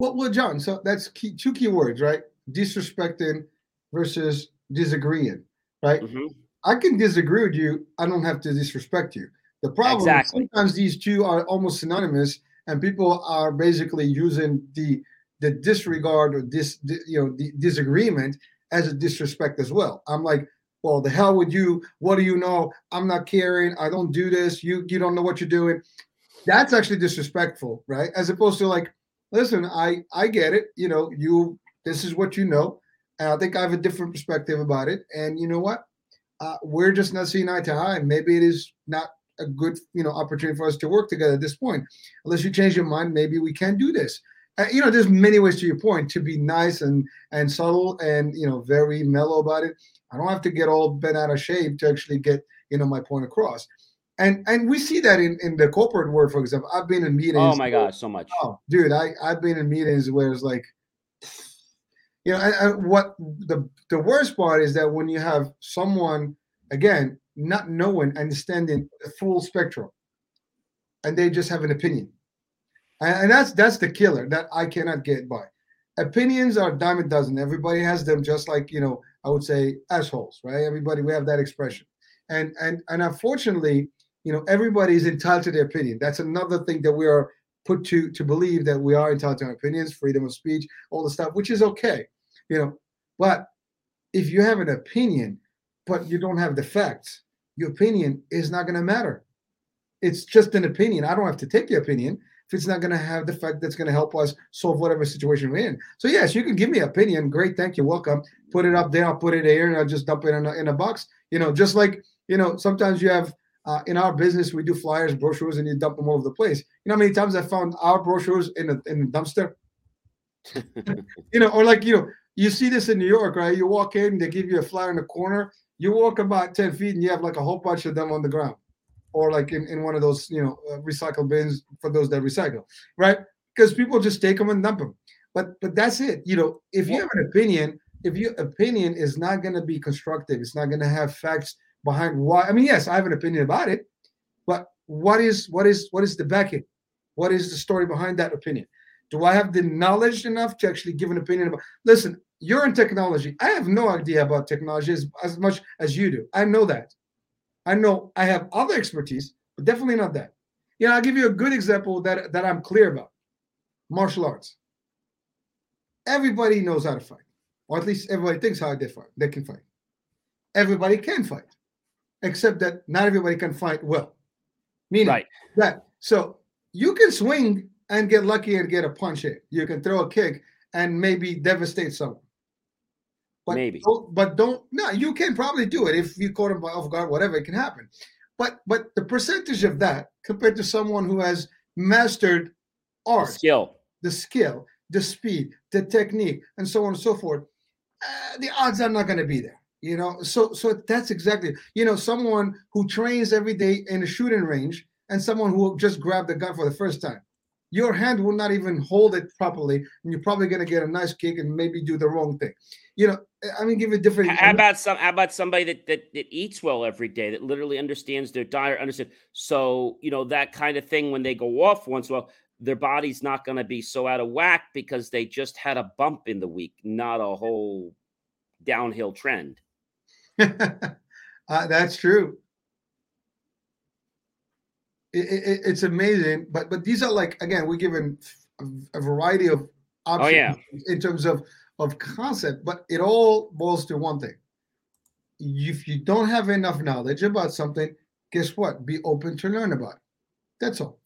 Well, well, John, so that's key, two key words, right? Disrespecting versus disagreeing, right? Mm-hmm. I can disagree with you. I don't have to disrespect you. The problem exactly. is sometimes these two are almost synonymous and people are basically using the the disregard or this you know the disagreement as a disrespect as well. I'm like, well, the hell with you. What do you know? I'm not caring. I don't do this. You you don't know what you're doing. That's actually disrespectful, right? As opposed to like, listen, I I get it. You know, you this is what you know, and I think I have a different perspective about it. And you know what? Uh, we're just not seeing eye to eye. Maybe it is not a good you know opportunity for us to work together at this point. Unless you change your mind, maybe we can't do this. Uh, you know, there's many ways to your point to be nice and and subtle and you know very mellow about it. I don't have to get all bent out of shape to actually get you know my point across. And and we see that in in the corporate world, for example. I've been in meetings. Oh my gosh, so much. Oh, dude, I I've been in meetings where it's like. You know, and, and what the the worst part is that when you have someone again not knowing, understanding the full spectrum, and they just have an opinion, and, and that's that's the killer that I cannot get by. Opinions are dime a dozen. Everybody has them, just like you know. I would say assholes, right? Everybody we have that expression, and and and unfortunately, you know, everybody is entitled to their opinion. That's another thing that we are put to to believe that we are entitled to our opinions, freedom of speech, all the stuff, which is okay, you know. But if you have an opinion, but you don't have the facts, your opinion is not going to matter. It's just an opinion. I don't have to take your opinion if it's not going to have the fact that's going to help us solve whatever situation we're in. So yes, you can give me opinion. Great, thank you, welcome. Put it up there. I'll put it here, and I'll just dump it in a, in a box. You know, just like you know, sometimes you have uh, in our business we do flyers, brochures, and you dump them all over the place. You know how many times I found our brochures in a in a dumpster. <laughs> you know, or like you know, you see this in New York, right? You walk in, they give you a flyer in the corner, you walk about 10 feet and you have like a whole bunch of them on the ground. Or like in, in one of those you know uh, recycle bins for those that recycle right? Because people just take them and dump them but but that's it you know. If you have an opinion if your opinion is not going to be constructive it's not going to have facts behind why i mean yes i have an opinion about it but what is what is what is the backing what is the story behind that opinion? Do i have the knowledge enough to actually give an opinion about listen you're in technology. I have no idea about technology as, as much as you do. I know that. I know I have other expertise, but definitely not that. You know, I'll give you a good example that, that I'm clear about martial arts. Everybody knows how to fight, or at least everybody thinks how they fight. They can fight. Everybody can fight, except that not everybody can fight well. Meaning right. that so you can swing and get lucky and get a punch in. You can throw a kick and maybe devastate someone. But Maybe. Don't, but don't no, you can probably do it if you caught him off guard, whatever, it can happen. But but the percentage of that compared to someone who has mastered art, the skill, the skill, the speed, the technique, and so on and so forth. uh, the odds are not going to be there. You know, so so that's exactly you know someone who trains every day in a shooting range and someone who just grabbed the gun for the first time. Your hand will not even hold it properly, and you're probably going to get a nice kick and maybe do the wrong thing. You know, I mean, give it different. How about some? How about somebody that, that that eats well every day, that literally understands their diet, understand? So you know that kind of thing. When they go off once, well, their body's not going to be so out of whack because they just had a bump in the week, not a whole downhill trend. <laughs> uh, that's true. It, it, it's amazing, but but these are like again, we're given a, a variety of oh, options oh, yeah. in terms of of concept, but it all boils to one thing. If you don't have enough knowledge about something, guess what? Be open to learn about it. That's all.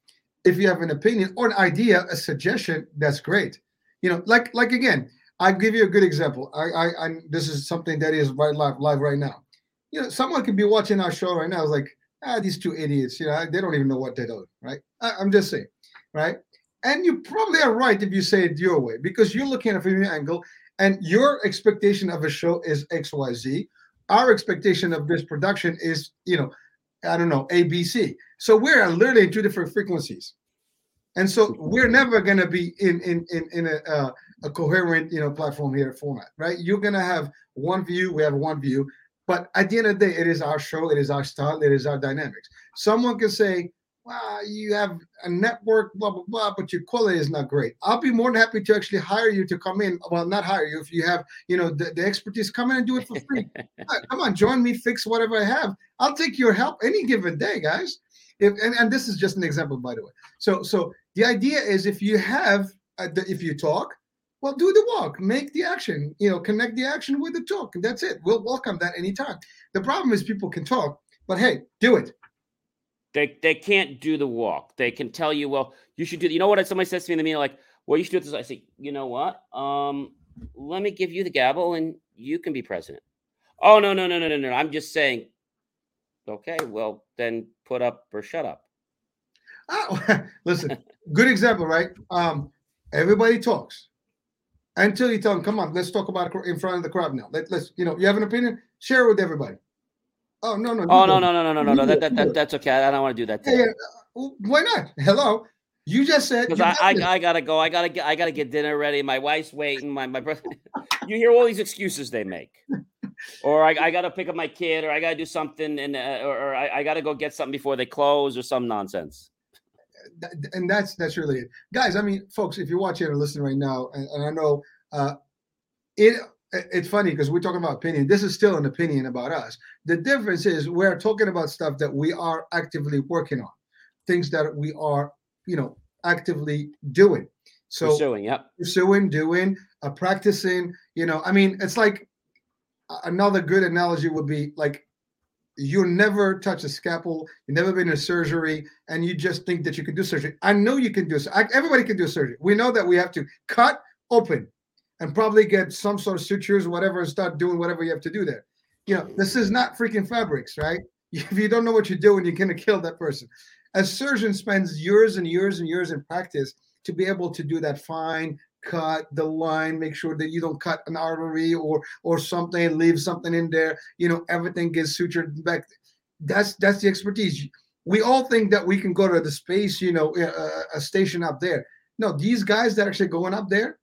If you have an opinion or an idea, a suggestion, that's great. You know, like like again, I'll give you a good example. I, I, I this is something that is right live live right now. You know, someone could be watching our show right now. It's like, ah, these two idiots. You know, they don't even know what they're doing, right? I, I'm just saying, right? And you probably are right if you say it your way because you're looking at it from your angle and your expectation of a show is XYZ. Our expectation of this production is, you know, I don't know, ABC. So we're literally in two different frequencies. And so we're never going to be in in in, in a, uh, a coherent you know platform here format, right? You're going to have one view, we have one view, but at the end of the day, it is our show, it is our style, it is our dynamics. Someone can say, well, you have a network, blah, blah, blah, but your quality is not great. I'll be more than happy to actually hire you to come in. Well, not hire you if you have, you know, the, the expertise, come in and do it for <laughs> free. come on, join me, fix whatever I have. I'll take your help any given day, guys. If, and, and this is just an example, by the way. So, so the idea is if you have, uh, the, if you talk, well, do the walk, make the action, you know, connect the action with the talk. And that's it. We'll welcome that anytime. The problem is people can talk, but hey, do it they they can't do the walk. They can tell you, well, you should do. You know what? Somebody says to me in the meeting, like, well, you should do this. I say, you know what? Um, let me give you the gavel, and you can be president. Oh no no no no no no! I'm just saying. Okay, well then put up or shut up. Oh, <laughs> listen, good example, right? Um, everybody talks until you tell them, "Come on, let's talk about it in front of the crowd now." Let, let's, you know, you have an opinion, share it with everybody. Oh no no. Oh no no no no no no no. That, that, that that's okay. I don't want to do that. Yeah, yeah. Why not? Hello. You just said because I, I, I, gotta go. I gotta get I gotta get dinner ready. My wife's waiting. My my brother. <laughs> you hear all these excuses they make, or I, I gotta pick up my kid, or I gotta do something, and uh, or, or I, I gotta go get something before they close, or some nonsense. And that's that's really it, guys. I mean, folks, if you're watching or listening right now, and, and I know uh, it it's funny because we're talking about opinion. This is still an opinion about us. The difference is we're talking about stuff that we are actively working on, things that we are, you know, actively doing. So pursuing, yeah, pursuing, doing, uh, practicing. You know, I mean, it's like another good analogy would be like you never touch a scalpel, you've never been in surgery, and you just think that you can do surgery. I know you can do it. Everybody can do surgery. We know that we have to cut open and probably get some sort of sutures, whatever, and start doing whatever you have to do there. You know, this is not freaking fabrics, right? <laughs> If you don't know what you're doing, you're gonna kill that person. A surgeon spends years and years and years in practice to be able to do that fine cut the line make sure that you don't cut an artery or or something leave something in there you know everything gets sutured back that's that's the expertise we all think that we can go to the space you know a, a station up there no these guys that are actually going up there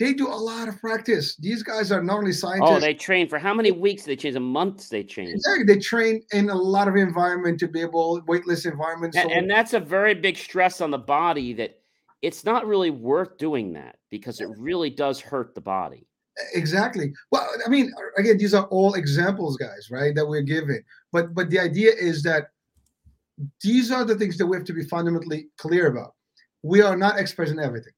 they do a lot of practice. These guys are not only oh, scientists. Oh, they train for how many weeks? They train? A months? They train. Exactly. They train in a lot of environment to be able weightless environments. And, so and that's a very big stress on the body. That it's not really worth doing that because it really does hurt the body. Exactly. Well, I mean, again, these are all examples, guys, right? That we're giving. But but the idea is that these are the things that we have to be fundamentally clear about. We are not experts in everything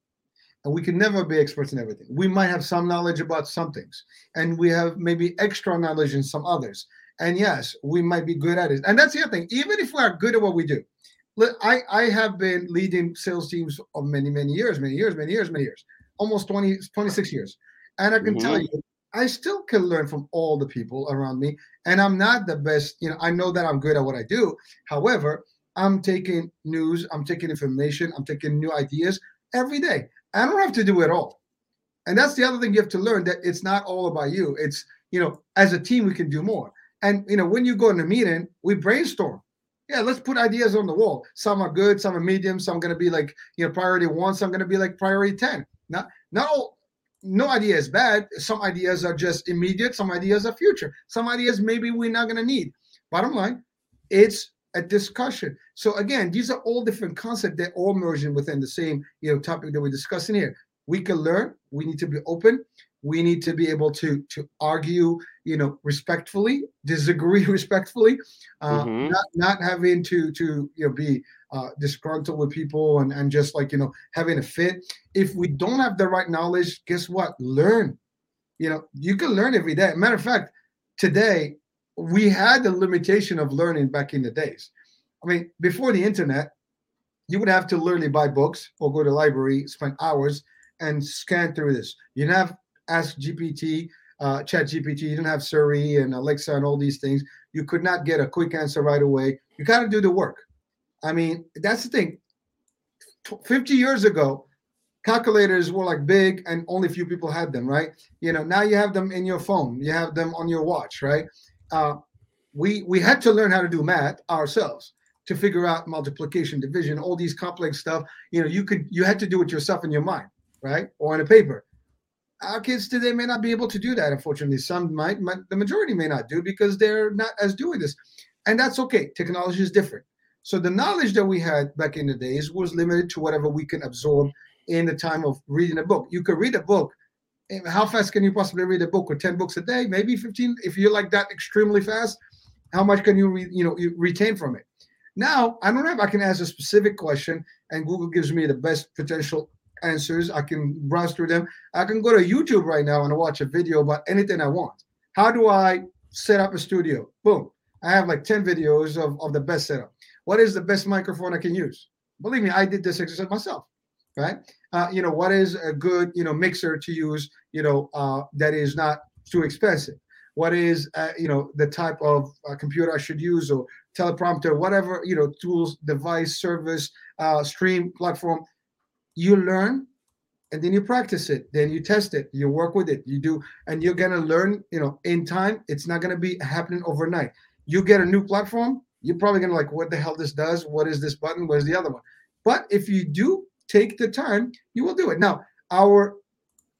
and we can never be experts in everything. We might have some knowledge about some things, and we have maybe extra knowledge in some others. And yes, we might be good at it. And that's the other thing. Even if we are good at what we do, I, I have been leading sales teams of many, many years, many years, many years, many years, almost 20, 26 years. And I can mm-hmm. tell you, I still can learn from all the people around me. And I'm not the best, you know, I know that I'm good at what I do. However, I'm taking news, I'm taking information, I'm taking new ideas every day. I don't have to do it all. And that's the other thing you have to learn that it's not all about you. It's, you know, as a team, we can do more. And, you know, when you go in a meeting, we brainstorm. Yeah, let's put ideas on the wall. Some are good, some are medium, some are going to be like, you know, priority one, some are going to be like priority 10. Not, not all, no idea is bad. Some ideas are just immediate, some ideas are future. Some ideas maybe we're not going to need. Bottom line, it's a discussion. So again, these are all different concepts. They're all merging within the same, you know, topic that we're discussing here. We can learn. We need to be open. We need to be able to to argue, you know, respectfully, disagree <laughs> respectfully, uh, mm-hmm. not not having to to you know be uh, disgruntled with people and and just like you know having a fit. If we don't have the right knowledge, guess what? Learn. You know, you can learn every day. Matter of fact, today we had the limitation of learning back in the days. I mean, before the internet, you would have to literally buy books or go to the library, spend hours and scan through this. You have Ask GPT, uh, Chat GPT, you didn't have Siri and Alexa and all these things. You could not get a quick answer right away. You got to do the work. I mean, that's the thing. 50 years ago, calculators were like big and only a few people had them, right? You know, now you have them in your phone, you have them on your watch, right? uh, we we had to learn how to do math ourselves to figure out multiplication, division, all these complex stuff. You know, you could you had to do it yourself in your mind, right, or on a paper. Our kids today may not be able to do that. Unfortunately, some might, but the majority may not do because they're not as doing this, and that's okay. Technology is different. So the knowledge that we had back in the days was limited to whatever we can absorb in the time of reading a book. You could read a book how fast can you possibly read a book or 10 books a day maybe 15 if you're like that extremely fast how much can you re, you know you retain from it now i don't know if i can ask a specific question and google gives me the best potential answers. I can browse through them. I can go to youtube right now and watch a video about anything i want. How do i set up a studio? Boom. I have like 10 videos of, of the best setup. What is the best microphone i can use? Believe me i did this exercise myself right? Uh, you know, what is a good, you know, mixer to use, you know, uh, that is not too expensive? What is, uh, you know, the type of uh, computer I should use or teleprompter, whatever, you know, tools, device, service, uh, stream platform. You learn and then you practice it then you test it you work with it you do and you're going to learn you know in time it's not going to be happening overnight you get a new platform you're probably going to like what the hell this does what is this button where's the other one but if you do take the time, you will do it. Now, our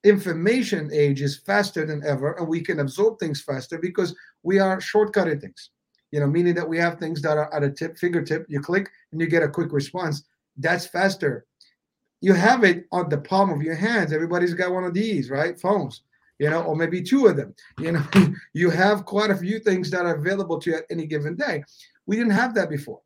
information age is faster than ever, and we can absorb things faster because we are shortcutting things. You know, meaning that we have things that are at a tip fingertip. You click and you get a quick response. That's faster. You have it on the palm of your hands. Everybody's got one of these, right? Phones, you know, or maybe two of them. You know, <laughs> you have quite a few things that are available to you at any given day. We didn't have that before.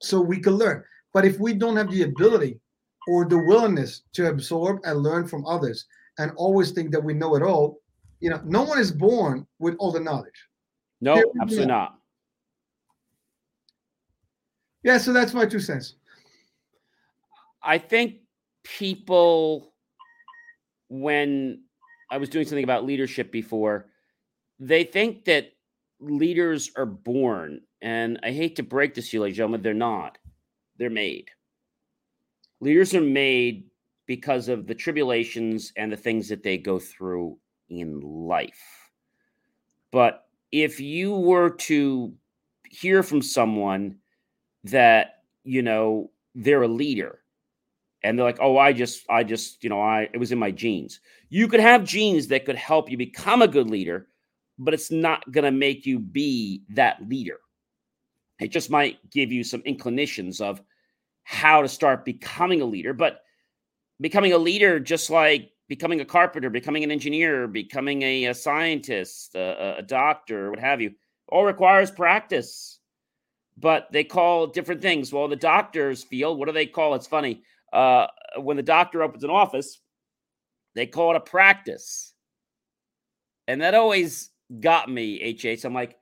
So we can learn. But if we don't have the ability or the willingness to absorb and learn from others and always think that we know it all, you know, no one is born with all the knowledge. No, absolutely not. Yeah, so that's my two cents. I think people, when I was doing something about leadership before, they think that leaders are born. And I hate to break this to you, ladies gentlemen, they're not. They're made. Leaders are made because of the tribulations and the things that they go through in life. But if you were to hear from someone that, you know, they're a leader and they're like, oh, I just, I just, you know, I, it was in my genes. You could have genes that could help you become a good leader, but it's not going to make you be that leader. It just might give you some inclinations of, how to start becoming a leader. But becoming a leader, just like becoming a carpenter, becoming an engineer, becoming a, a scientist, a, a doctor, what have you, all requires practice. But they call different things. Well, the doctor's field, what do they call? It's funny. Uh, when the doctor opens an office, they call it a practice. And that always got me. So I'm like,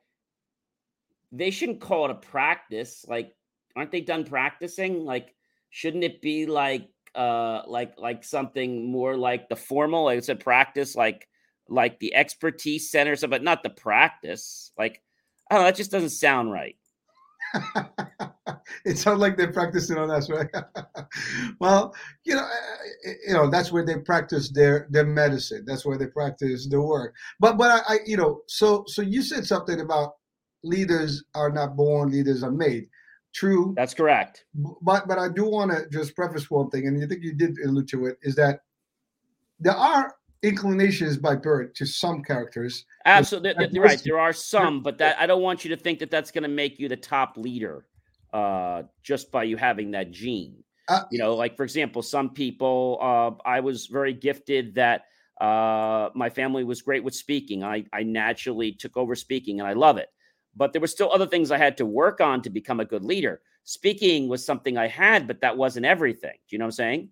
they shouldn't call it a practice. Like aren't they done practicing? Like, shouldn't it be like uh like like something more like the formal, like I said, practice, like like the expertise center, so but not the practice. Like, I don't know, that just doesn't sound right. <laughs> it sounds like they're practicing on us, right? <laughs> well, you know, you know that's where they practice their their medicine. That's where they practice their work. But but I, I you know, so so you said something about leaders are not born, leaders are made. True. That's correct. But but I do want to just preface one thing, and you think you did allude to it, is that there are inclinations by birth to some characters. Absolutely, you're right. There are some, but that I don't want you to think that that's going to make you the top leader uh, just by you having that gene. Uh, you know, like for example, some people. Uh, I was very gifted that uh, my family was great with speaking. I I naturally took over speaking, and I love it. But there were still other things I had to work on to become a good leader. Speaking was something I had, but that wasn't everything. Do you know what I'm saying?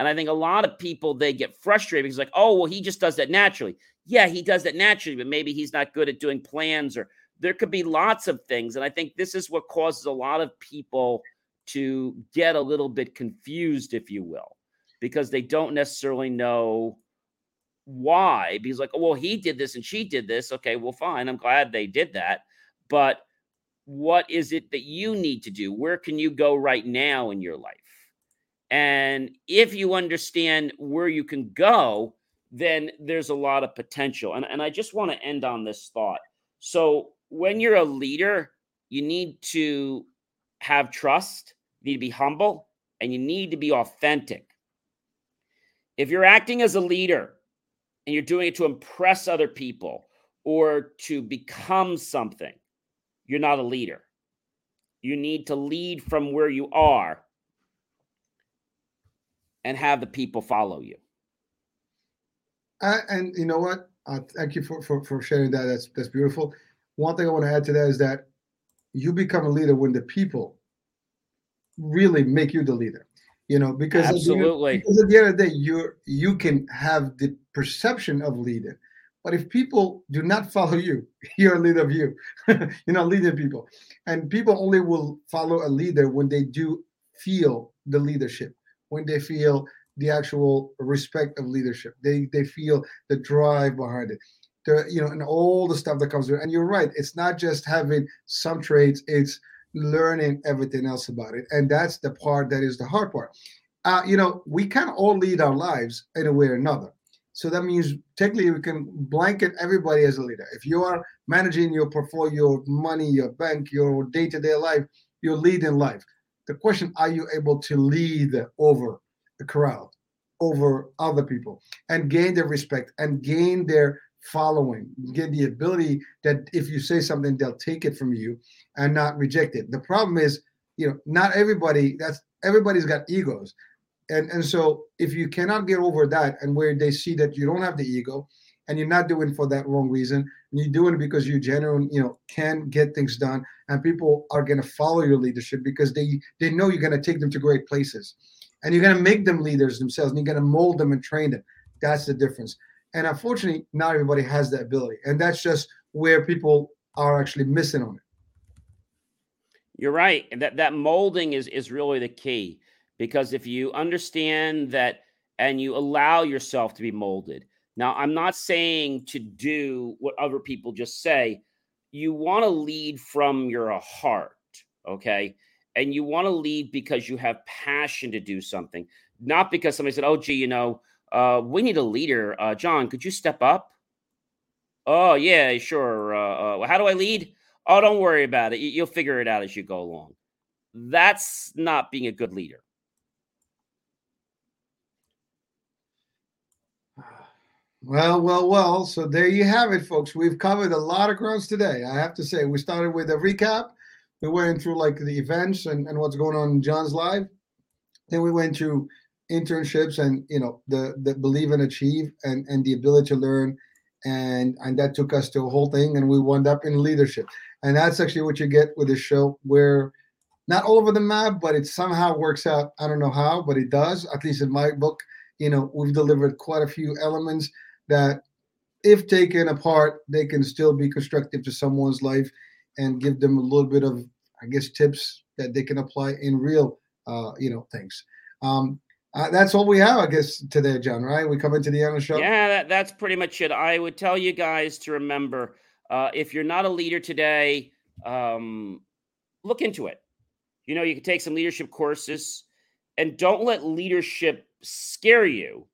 And I think a lot of people they get frustrated because like, oh, well, he just does that naturally. Yeah, he does that naturally, but maybe he's not good at doing plans or there could be lots of things. And I think this is what causes a lot of people to get a little bit confused, if you will, because they don't necessarily know why. Because, like, oh, well, he did this and she did this. Okay, well, fine. I'm glad they did that. But what is it that you need to do? Where can you go right now in your life? And if you understand where you can go, then there's a lot of potential. And, and I just want to end on this thought. So, when you're a leader, you need to have trust, you need to be humble, and you need to be authentic. If you're acting as a leader and you're doing it to impress other people or to become something, you're not a leader. You need to lead from where you are and have the people follow you. Uh, and you know what? Uh, thank you for, for, for sharing that. That's that's beautiful. One thing I want to add to that is that you become a leader when the people really make you the leader. You know, because absolutely, at the, because at the end of the day, you you can have the perception of leader, but if people do not follow you, <laughs> you're a leader of you. <laughs> you're not leading people, and people only will follow a leader when they do feel the leadership, when they feel the actual respect of leadership. They they feel the drive behind it. The you know and all the stuff that comes with it. and you're right it's not just having some traits it's learning everything else about it. And that's the part that is the hard part. Uh, you know we can all lead our lives in a way or another. So that means technically we can blanket everybody as a leader. If you are managing your portfolio your money your bank your day-to-day life you're leading life the question are you able to lead over the crowd over other people and gain their respect and gain their following, get the ability that if you say something, they'll take it from you and not reject it. The problem is, you know, not everybody. That's everybody's got egos, and and so if you cannot get over that, and where they see that you don't have the ego, and you're not doing for that wrong reason, and you're doing it because you genuine, you know, can get things done, and people are going to follow your leadership because they they know you're going to take them to great places, and you're going to make them leaders themselves, and you're going to mold them and train them. That's the difference. And unfortunately, not everybody has that ability. And that's just where people are actually missing on it. You're right. That, that molding is, is really the key. Because if you understand that and you allow yourself to be molded. Now, I'm not saying to do what other people just say. You want to lead from your heart, okay? And you want to lead because you have passion to do something, not because somebody said, oh, gee, you know, uh, we need a leader. Uh, John, could you step up? Oh, yeah, sure. Uh, uh, how do I lead? Oh, don't worry about it. You'll figure it out as you go along. That's not being a good leader. Well, well, well. So there you have it, folks. We've covered a lot of grounds today. I have to say, we started with a recap. We went through like the events and, and what's going on in John's live. Then we went through internships and you know the the believe and achieve and and the ability to learn and and that took us to a whole thing and we wound up in leadership and that's actually what you get with this show where not all over the map but it somehow works out i don't know how but it does at least in my book you know we've delivered quite a few elements that if taken apart they can still be constructive to someone's life and give them a little bit of i guess tips that they can apply in real uh, you know things um, uh, that's all we have, I guess, today, John. Right? We come into the end of the show. Yeah, that, that's pretty much it. I would tell you guys to remember uh, if you're not a leader today, um, look into it. You know, you can take some leadership courses And don't let leadership scare you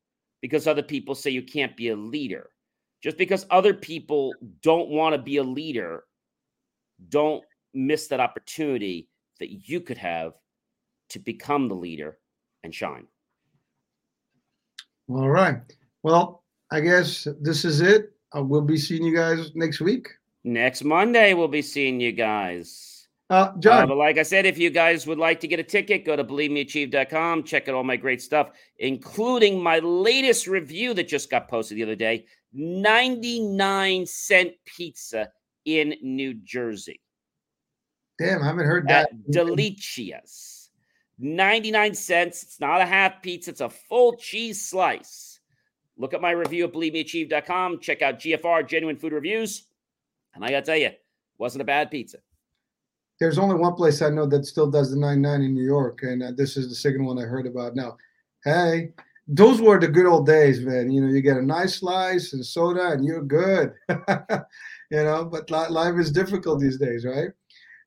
because other people say you can't be a leader. Just because other people don't want to be a leader, don't miss that opportunity that you could have to become the leader and shine. All right. Well, I guess this is it. Uh, we'll be seeing you guys next week. Next Monday, we'll be seeing you guys. Uh, John. Uh, but like I said, if you guys would like to get a ticket, go to believemeachieve.com. Check out all my great stuff, including my latest review that just got posted the other day 99 cent pizza in New Jersey. Damn, I haven't heard that. At Delicias. 99 cents. It's not a half pizza, it's a full cheese slice. Look at my review at believemeachieve.com. Check out GFR, Genuine Food Reviews. And I got to tell you, wasn't a bad pizza. There's only one place I know that still does the 99 in New York, and uh, this is the second one I heard about now. Hey, those were the good old days, man. You know, you get a nice slice and soda, and you're good. <laughs> you know, but life is difficult these days, right?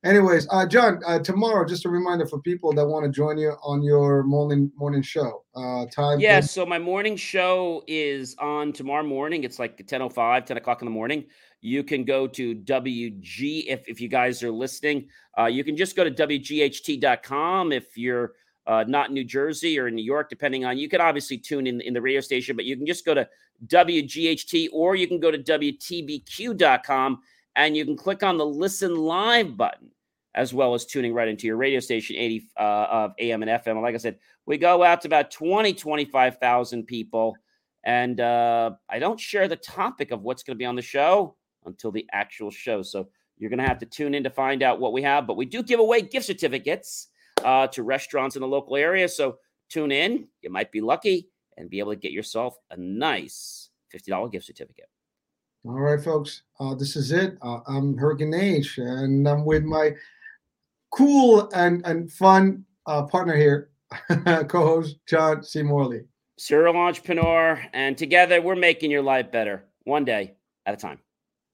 Anyways, uh, John, uh, tomorrow, just a reminder for people that want to join you on your morning morning show. Uh, time. Yeah, so my morning show is on tomorrow morning. It's like 10.05, 10 o'clock in the morning. You can go to WG if, if you guys are listening. Uh, you can just go to WGHT.com if you're uh, not in New Jersey or in New York, depending on you can obviously tune in in the radio station, but you can just go to WGHT or you can go to WTBQ.com and you can click on the listen live button as well as tuning right into your radio station 80 uh, of AM and FM. Like I said, we go out to about 20, 25,000 people. And uh, I don't share the topic of what's going to be on the show until the actual show. So you're going to have to tune in to find out what we have. But we do give away gift certificates uh, to restaurants in the local area. So tune in. You might be lucky and be able to get yourself a nice $50 gift certificate. All right, folks. Uh, this is it. Uh, I'm Hurricane H, and I'm with my cool and, and fun uh, partner here, <laughs> co-host John C. Morley. Serial entrepreneur, and together we're making your life better, one day at a time.